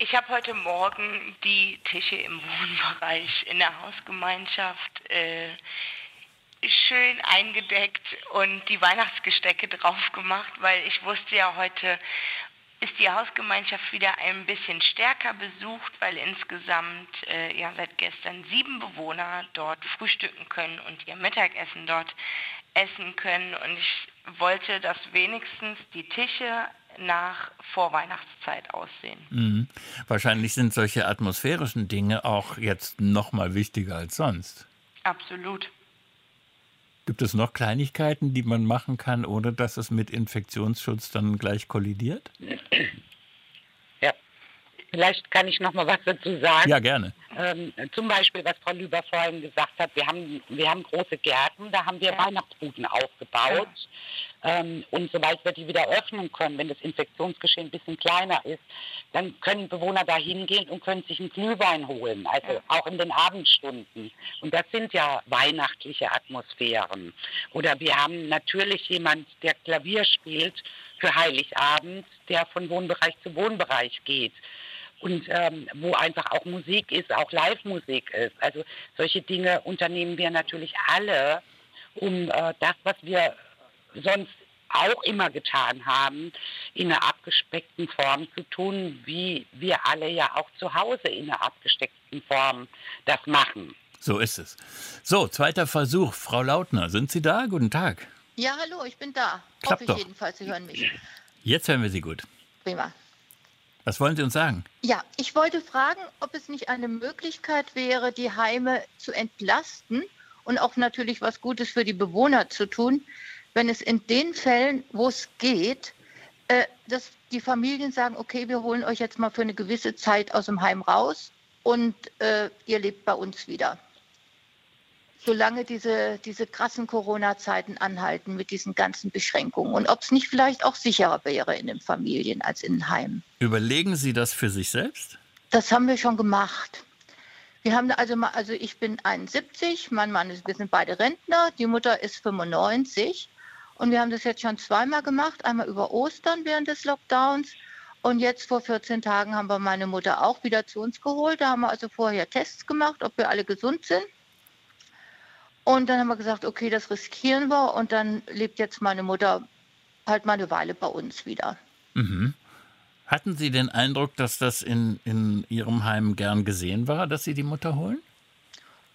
Ich habe heute Morgen die Tische im Wohnbereich in der Hausgemeinschaft äh, schön eingedeckt und die Weihnachtsgestecke drauf gemacht, weil ich wusste ja heute ist die Hausgemeinschaft wieder ein bisschen stärker besucht, weil insgesamt äh, ja seit gestern sieben Bewohner dort frühstücken können und ihr Mittagessen dort essen können. Und ich wollte, dass wenigstens die Tische nach Vorweihnachtszeit aussehen. Mhm. Wahrscheinlich sind solche atmosphärischen Dinge auch jetzt noch mal wichtiger als sonst. Absolut. Gibt es noch Kleinigkeiten, die man machen kann, ohne dass es mit Infektionsschutz dann gleich kollidiert? Ja, vielleicht kann ich noch mal was dazu sagen. Ja, gerne. Ähm, zum Beispiel, was Frau Lüber vorhin gesagt hat, wir haben, wir haben große Gärten, da haben wir ja. Weihnachtsbuden aufgebaut. Ja. Ähm, und sobald wir die wieder öffnen können, wenn das Infektionsgeschehen ein bisschen kleiner ist, dann können Bewohner da hingehen und können sich einen Glühwein holen, also auch in den Abendstunden. Und das sind ja weihnachtliche Atmosphären. Oder wir haben natürlich jemand, der Klavier spielt für Heiligabend, der von Wohnbereich zu Wohnbereich geht und ähm, wo einfach auch Musik ist, auch Live-Musik ist. Also solche Dinge unternehmen wir natürlich alle, um äh, das, was wir sonst auch immer getan haben, in einer abgespeckten Form zu tun, wie wir alle ja auch zu Hause in einer abgesteckten Form das machen. So ist es. So, zweiter Versuch. Frau Lautner, sind Sie da? Guten Tag. Ja, hallo, ich bin da. Klappt Hoffe doch. jedenfalls, Sie hören mich. Jetzt hören wir Sie gut. Prima. Was wollen Sie uns sagen? Ja, ich wollte fragen, ob es nicht eine Möglichkeit wäre, die Heime zu entlasten und auch natürlich was Gutes für die Bewohner zu tun, wenn es in den Fällen, wo es geht, äh, dass die Familien sagen, okay, wir holen euch jetzt mal für eine gewisse Zeit aus dem Heim raus und äh, ihr lebt bei uns wieder. Solange diese, diese krassen Corona-Zeiten anhalten mit diesen ganzen Beschränkungen und ob es nicht vielleicht auch sicherer wäre in den Familien als in den Heimen. Überlegen Sie das für sich selbst? Das haben wir schon gemacht. Wir haben also, also ich bin 71, mein Mann ist, wir sind beide Rentner, die Mutter ist 95 und wir haben das jetzt schon zweimal gemacht, einmal über Ostern während des Lockdowns. Und jetzt vor 14 Tagen haben wir meine Mutter auch wieder zu uns geholt. Da haben wir also vorher Tests gemacht, ob wir alle gesund sind. Und dann haben wir gesagt, okay, das riskieren wir. Und dann lebt jetzt meine Mutter halt mal eine Weile bei uns wieder. Mhm. Hatten Sie den Eindruck, dass das in, in Ihrem Heim gern gesehen war, dass Sie die Mutter holen?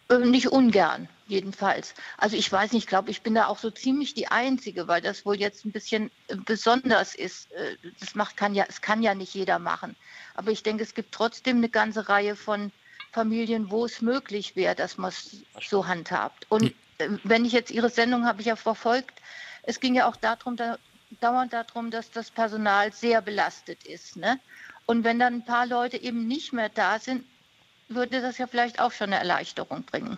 Äh, nicht ungern, jedenfalls. Also ich weiß nicht, ich glaube, ich bin da auch so ziemlich die Einzige, weil das wohl jetzt ein bisschen äh, besonders ist. Äh, das macht, kann ja, es kann ja nicht jeder machen. Aber ich denke, es gibt trotzdem eine ganze Reihe von Familien, wo es möglich wäre, dass man es so handhabt. Und wenn ich jetzt Ihre Sendung habe ich ja verfolgt, es ging ja auch darum, da, dauernd darum, dass das Personal sehr belastet ist. Ne? Und wenn dann ein paar Leute eben nicht mehr da sind, würde das ja vielleicht auch schon eine Erleichterung bringen.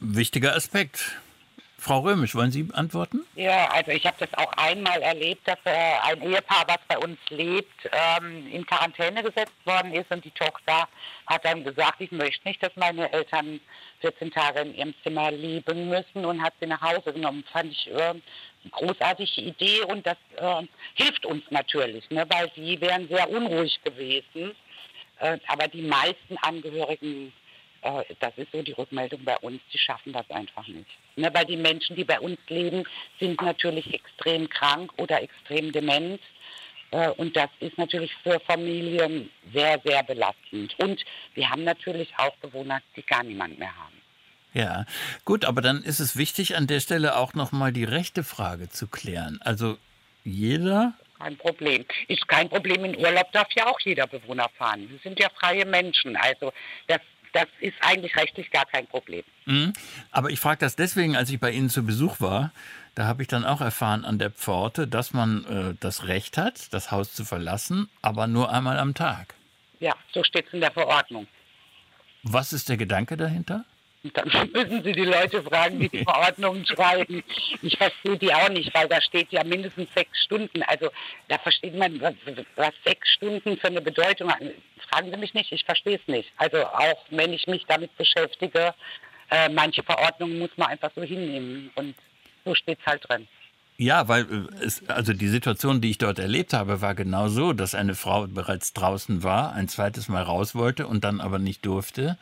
Wichtiger Aspekt. Frau Römisch, wollen Sie antworten? Ja, also ich habe das auch einmal erlebt, dass äh, ein Ehepaar, was bei uns lebt, ähm, in Quarantäne gesetzt worden ist und die Tochter hat dann gesagt, ich möchte nicht, dass meine Eltern 14 Tage in ihrem Zimmer leben müssen und hat sie nach Hause genommen. Fand ich äh, eine großartige Idee und das äh, hilft uns natürlich, ne, weil sie wären sehr unruhig gewesen. Äh, aber die meisten Angehörigen äh, das ist so die Rückmeldung bei uns, die schaffen das einfach nicht. Ne, weil die Menschen, die bei uns leben, sind natürlich extrem krank oder extrem dement. Äh, und das ist natürlich für Familien sehr, sehr belastend. Und wir haben natürlich auch Bewohner, die gar niemand mehr haben. Ja, gut, aber dann ist es wichtig, an der Stelle auch nochmal die rechte Frage zu klären. Also jeder kein Problem. Ist kein Problem. In Urlaub darf ja auch jeder Bewohner fahren. Wir sind ja freie Menschen. Also das das ist eigentlich rechtlich gar kein Problem. Mhm. Aber ich frage das deswegen, als ich bei Ihnen zu Besuch war, da habe ich dann auch erfahren an der Pforte, dass man äh, das Recht hat, das Haus zu verlassen, aber nur einmal am Tag. Ja, so steht es in der Verordnung. Was ist der Gedanke dahinter? Dann müssen Sie die Leute fragen, die die Verordnungen schreiben. Ich verstehe die auch nicht, weil da steht ja mindestens sechs Stunden. Also da versteht man, was, was sechs Stunden für eine Bedeutung hat. Fragen Sie mich nicht, ich verstehe es nicht. Also auch wenn ich mich damit beschäftige, äh, manche Verordnungen muss man einfach so hinnehmen. Und so steht es halt drin. Ja, weil äh, es, also die Situation, die ich dort erlebt habe, war genau so, dass eine Frau bereits draußen war, ein zweites Mal raus wollte und dann aber nicht durfte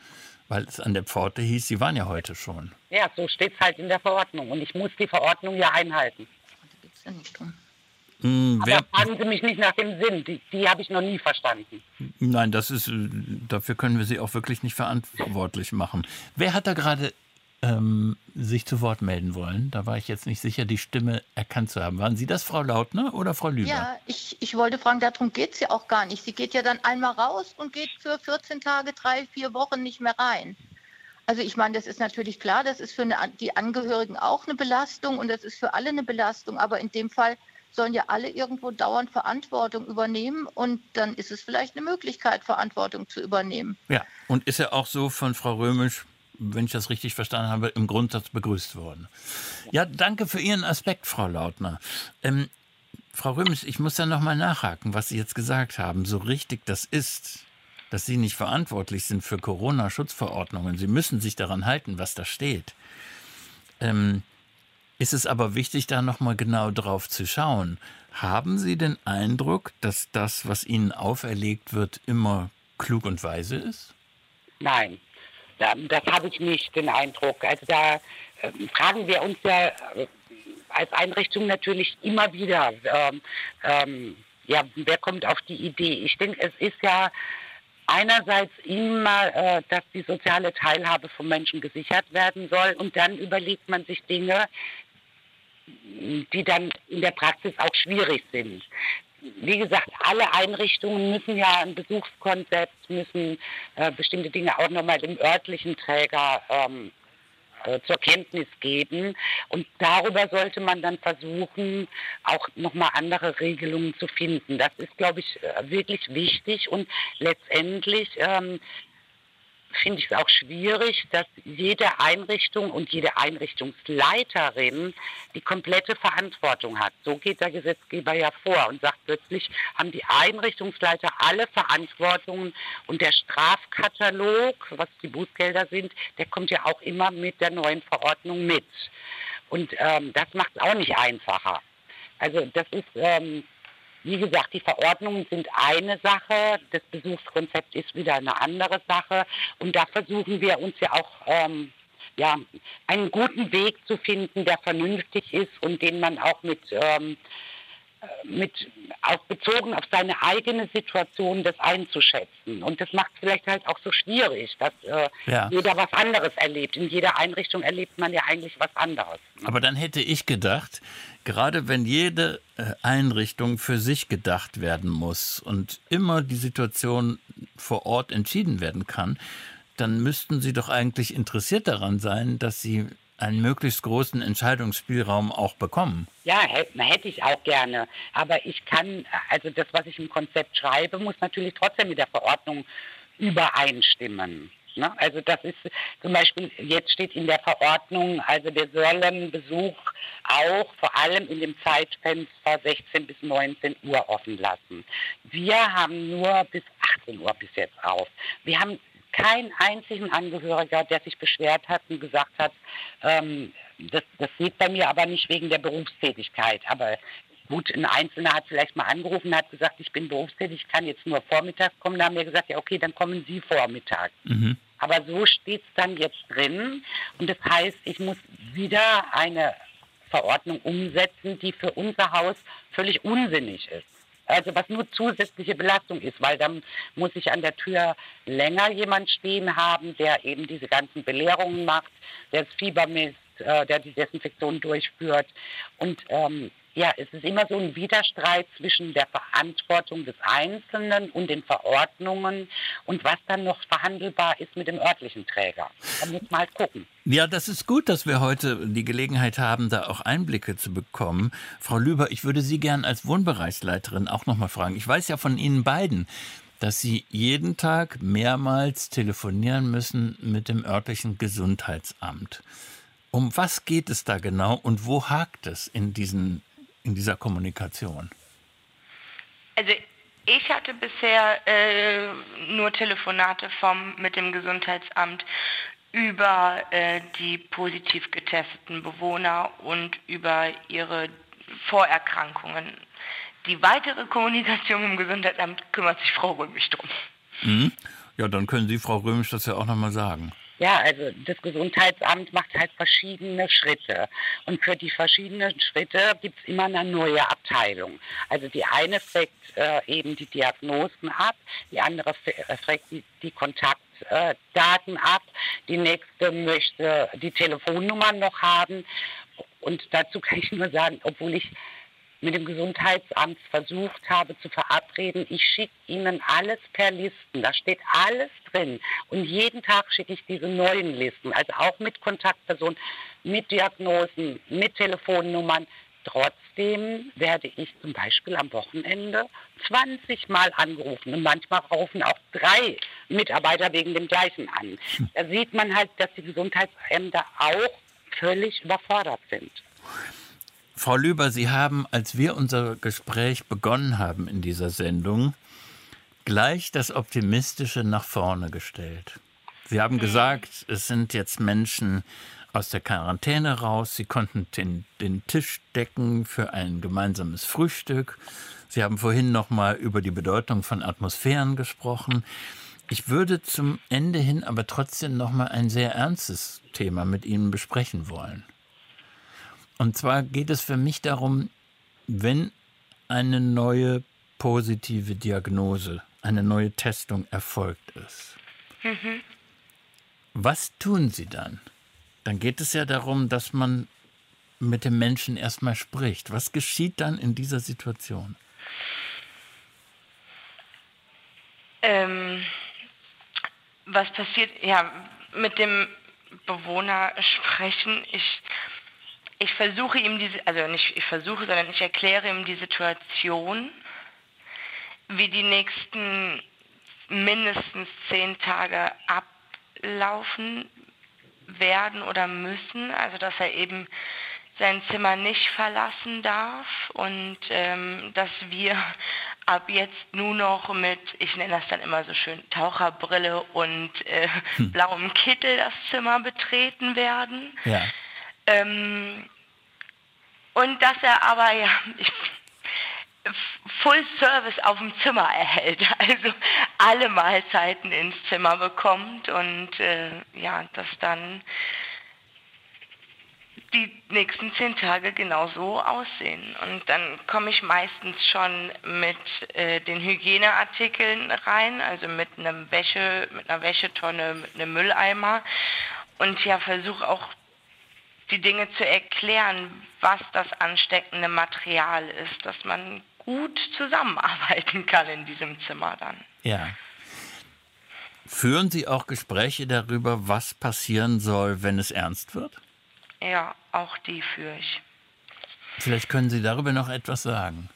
weil es an der Pforte hieß, Sie waren ja heute schon. Ja, so steht es halt in der Verordnung. Und ich muss die Verordnung ja einhalten. Da geht es ja nicht drum. Hm, Aber fragen Sie mich nicht nach dem Sinn. Die, die habe ich noch nie verstanden. Nein, das ist, äh, dafür können wir Sie auch wirklich nicht verantwortlich machen. Wer hat da gerade ähm, sich zu Wort melden wollen. Da war ich jetzt nicht sicher, die Stimme erkannt zu haben. Waren Sie das, Frau Lautner oder Frau Lüber? Ja, ich, ich wollte fragen, darum geht es ja auch gar nicht. Sie geht ja dann einmal raus und geht für 14 Tage, drei, vier Wochen nicht mehr rein. Also ich meine, das ist natürlich klar, das ist für eine, die Angehörigen auch eine Belastung und das ist für alle eine Belastung. Aber in dem Fall sollen ja alle irgendwo dauernd Verantwortung übernehmen und dann ist es vielleicht eine Möglichkeit, Verantwortung zu übernehmen. Ja, und ist ja auch so von Frau Römisch wenn ich das richtig verstanden habe, im Grundsatz begrüßt worden. Ja, danke für Ihren Aspekt, Frau Lautner. Ähm, Frau Röms, ich muss da nochmal nachhaken, was Sie jetzt gesagt haben. So richtig das ist, dass Sie nicht verantwortlich sind für Corona-Schutzverordnungen. Sie müssen sich daran halten, was da steht. Ähm, ist es aber wichtig, da nochmal genau drauf zu schauen. Haben Sie den Eindruck, dass das, was Ihnen auferlegt wird, immer klug und weise ist? Nein, das habe ich nicht den Eindruck. Also da äh, fragen wir uns ja äh, als Einrichtung natürlich immer wieder, ähm, ähm, ja, wer kommt auf die Idee? Ich denke, es ist ja einerseits immer, äh, dass die soziale Teilhabe von Menschen gesichert werden soll und dann überlegt man sich Dinge, die dann in der Praxis auch schwierig sind wie gesagt, alle Einrichtungen müssen ja ein Besuchskonzept, müssen äh, bestimmte Dinge auch nochmal dem örtlichen Träger ähm, äh, zur Kenntnis geben. Und darüber sollte man dann versuchen, auch nochmal andere Regelungen zu finden. Das ist, glaube ich, äh, wirklich wichtig und letztendlich ähm, finde ich es auch schwierig, dass jede Einrichtung und jede Einrichtungsleiterin die komplette Verantwortung hat. So geht der Gesetzgeber ja vor und sagt plötzlich haben die Einrichtungsleiter alle Verantwortungen und der Strafkatalog, was die Bußgelder sind, der kommt ja auch immer mit der neuen Verordnung mit. Und ähm, das macht es auch nicht einfacher. Also das ist ähm, wie gesagt, die Verordnungen sind eine Sache, das Besuchskonzept ist wieder eine andere Sache. Und da versuchen wir uns ja auch ähm, ja, einen guten Weg zu finden, der vernünftig ist und den man auch mit ähm, mit auch bezogen auf seine eigene Situation das einzuschätzen. Und das macht es vielleicht halt auch so schwierig, dass äh, ja. jeder was anderes erlebt. In jeder Einrichtung erlebt man ja eigentlich was anderes. Aber dann hätte ich gedacht, gerade wenn jede äh, Einrichtung für sich gedacht werden muss und immer die Situation vor Ort entschieden werden kann, dann müssten Sie doch eigentlich interessiert daran sein, dass Sie einen möglichst großen Entscheidungsspielraum auch bekommen. Ja, hätte ich auch gerne. Aber ich kann, also das, was ich im Konzept schreibe, muss natürlich trotzdem mit der Verordnung übereinstimmen. Ne? Also das ist zum Beispiel, jetzt steht in der Verordnung, also wir sollen Besuch auch vor allem in dem Zeitfenster 16 bis 19 Uhr offen lassen. Wir haben nur bis 18 Uhr bis jetzt auf. Wir haben keinen einzigen Angehöriger, der sich beschwert hat und gesagt hat, ähm, das, das geht bei mir aber nicht wegen der Berufstätigkeit. Aber gut, ein Einzelner hat vielleicht mal angerufen und hat gesagt, ich bin berufstätig, ich kann jetzt nur vormittags kommen. Da haben wir gesagt, ja okay, dann kommen Sie vormittags. Mhm. Aber so steht es dann jetzt drin. Und das heißt, ich muss wieder eine Verordnung umsetzen, die für unser Haus völlig unsinnig ist. Also was nur zusätzliche Belastung ist, weil dann muss ich an der Tür länger jemand stehen haben, der eben diese ganzen Belehrungen macht, der das Fieber misst, äh, der die Desinfektion durchführt. Und ähm, ja, es ist immer so ein Widerstreit zwischen der Verantwortung des Einzelnen und den Verordnungen und was dann noch verhandelbar ist mit dem örtlichen Träger. Da muss man halt gucken. Ja, das ist gut, dass wir heute die Gelegenheit haben, da auch Einblicke zu bekommen. Frau Lüber, ich würde Sie gern als Wohnbereichsleiterin auch noch mal fragen. Ich weiß ja von Ihnen beiden, dass Sie jeden Tag mehrmals telefonieren müssen mit dem örtlichen Gesundheitsamt. Um was geht es da genau und wo hakt es in diesen in dieser Kommunikation? Also ich hatte bisher äh, nur Telefonate vom, mit dem Gesundheitsamt über äh, die positiv getesteten Bewohner und über ihre Vorerkrankungen. Die weitere Kommunikation im Gesundheitsamt kümmert sich Frau Römisch drum. Mhm. Ja, dann können Sie, Frau Römisch, das ja auch nochmal sagen. Ja, also das Gesundheitsamt macht halt verschiedene Schritte. Und für die verschiedenen Schritte gibt es immer eine neue Abteilung. Also die eine fragt äh, eben die Diagnosen ab, die andere äh, fragt die, die Kontaktdaten ab, die nächste möchte die Telefonnummern noch haben. Und dazu kann ich nur sagen, obwohl ich mit dem Gesundheitsamt versucht habe zu verabreden, ich schicke Ihnen alles per Listen. Da steht alles drin. Und jeden Tag schicke ich diese neuen Listen, also auch mit Kontaktpersonen, mit Diagnosen, mit Telefonnummern. Trotzdem werde ich zum Beispiel am Wochenende 20 Mal angerufen und manchmal rufen auch drei Mitarbeiter wegen dem gleichen an. Da sieht man halt, dass die Gesundheitsämter auch völlig überfordert sind. Frau Lüber, Sie haben, als wir unser Gespräch begonnen haben in dieser Sendung, gleich das Optimistische nach vorne gestellt. Sie haben gesagt, es sind jetzt Menschen aus der Quarantäne raus, sie konnten den, den Tisch decken für ein gemeinsames Frühstück. Sie haben vorhin noch mal über die Bedeutung von Atmosphären gesprochen. Ich würde zum Ende hin aber trotzdem noch mal ein sehr ernstes Thema mit Ihnen besprechen wollen. Und zwar geht es für mich darum, wenn eine neue positive Diagnose, eine neue Testung erfolgt ist. Mhm. Was tun Sie dann? Dann geht es ja darum, dass man mit dem Menschen erstmal spricht. Was geschieht dann in dieser Situation? Ähm, was passiert? Ja, mit dem Bewohner sprechen. Ich ich versuche ihm diese, also nicht ich versuche, sondern ich erkläre ihm die Situation, wie die nächsten mindestens zehn Tage ablaufen werden oder müssen, also dass er eben sein Zimmer nicht verlassen darf und ähm, dass wir ab jetzt nur noch mit, ich nenne das dann immer so schön, Taucherbrille und äh, hm. blauem Kittel das Zimmer betreten werden. Ja. Ähm, und dass er aber ja Full Service auf dem Zimmer erhält, also alle Mahlzeiten ins Zimmer bekommt und äh, ja, dass dann die nächsten zehn Tage genauso aussehen. Und dann komme ich meistens schon mit äh, den Hygieneartikeln rein, also mit einem Wäsche, mit einer Wäschetonne, mit einem Mülleimer und ja versuche auch die Dinge zu erklären, was das ansteckende Material ist, dass man gut zusammenarbeiten kann in diesem Zimmer dann. Ja. Führen Sie auch Gespräche darüber, was passieren soll, wenn es ernst wird? Ja, auch die führe ich. Vielleicht können Sie darüber noch etwas sagen.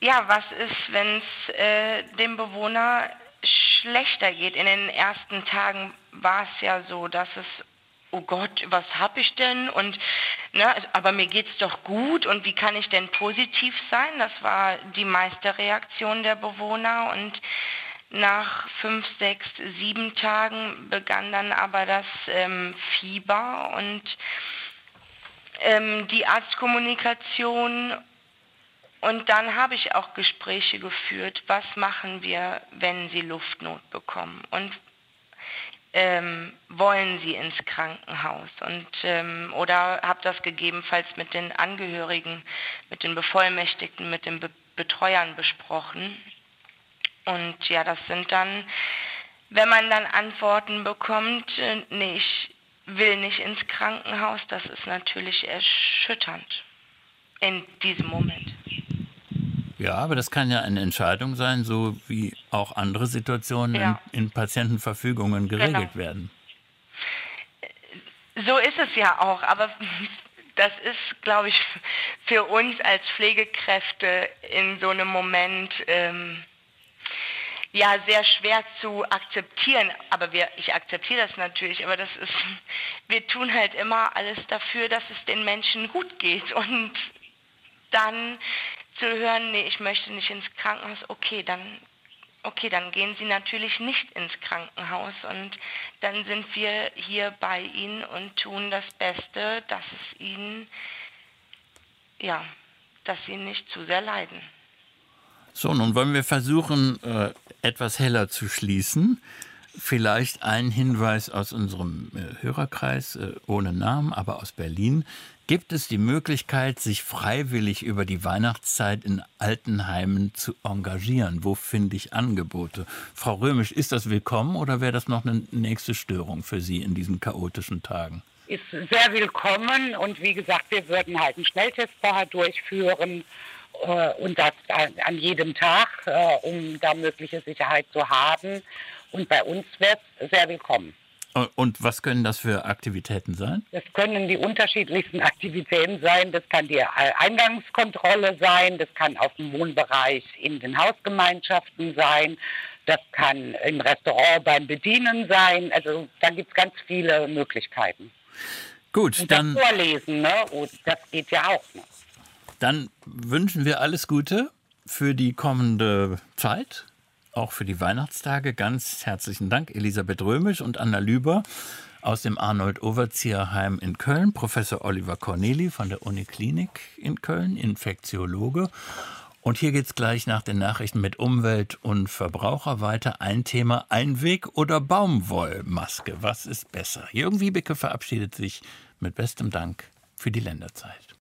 Ja, was ist, wenn es äh, dem Bewohner schlechter geht. In den ersten Tagen war es ja so, dass es oh Gott, was habe ich denn? Und ne, aber mir geht's doch gut. Und wie kann ich denn positiv sein? Das war die meiste Reaktion der Bewohner. Und nach fünf, sechs, sieben Tagen begann dann aber das ähm, Fieber. Und ähm, die Arztkommunikation. Und dann habe ich auch Gespräche geführt, was machen wir, wenn sie Luftnot bekommen? Und ähm, wollen sie ins Krankenhaus und ähm, oder habe das gegebenenfalls mit den Angehörigen, mit den Bevollmächtigten, mit den Be Betreuern besprochen. Und ja, das sind dann, wenn man dann Antworten bekommt, äh, nee, ich will nicht ins Krankenhaus, das ist natürlich erschütternd in diesem Moment. Ja, aber das kann ja eine Entscheidung sein, so wie auch andere Situationen ja. in, in, Patientenverfügungen geregelt genau. werden. So ist es ja auch, aber das ist, glaube ich, für uns als Pflegekräfte in so einem Moment ähm, ja sehr schwer zu akzeptieren. Aber wir, ich akzeptiere das natürlich, aber das ist, wir tun halt immer alles dafür, dass es den Menschen gut geht und dann zu hören, nee, ich möchte nicht ins Krankenhaus, okay, dann okay, dann gehen Sie natürlich nicht ins Krankenhaus und dann sind wir hier bei Ihnen und tun das Beste, dass es Ihnen, ja, dass Sie nicht zu sehr leiden. So, nun wollen wir versuchen, äh, etwas heller zu schließen. Vielleicht ein Hinweis aus unserem äh, Hörerkreis, äh, ohne Namen, aber aus Berlin. Gibt es die Möglichkeit, sich freiwillig über die Weihnachtszeit in Altenheimen zu engagieren? Wo finde ich Angebote? Frau Römisch, ist das willkommen oder wäre das noch eine nächste Störung für Sie in diesen chaotischen Tagen? Ist sehr willkommen und wie gesagt, wir würden halt einen Schnelltest vorher durchführen äh, und das an jedem Tag, äh, um da mögliche Sicherheit zu haben. Und bei uns wäre es sehr willkommen. Und was können das für Aktivitäten sein? Das können die unterschiedlichsten Aktivitäten sein. Das kann die Eingangskontrolle sein, das kann auf dem Wohnbereich in den Hausgemeinschaften sein, das kann im Restaurant beim Bedienen sein. Also da gibt es ganz viele Möglichkeiten. Gut, Und dann. Vorlesen, ne? Und das geht ja auch. Ne? Dann wünschen wir alles Gute für die kommende Zeit auch für die Weihnachtstage. Ganz herzlichen Dank, Elisabeth Römisch und Anna Lüber aus dem Arnold Overzieher Heim in Köln, Professor Oliver Corneli von der Uniklinik in Köln, Infektiologe. Und hier geht es gleich nach den Nachrichten mit Umwelt und Verbraucher weiter. Ein Thema, Einweg- oder Baumwollmaske. Was ist besser? Jürgen Wiebeke verabschiedet sich mit bestem Dank für die Länderzeit.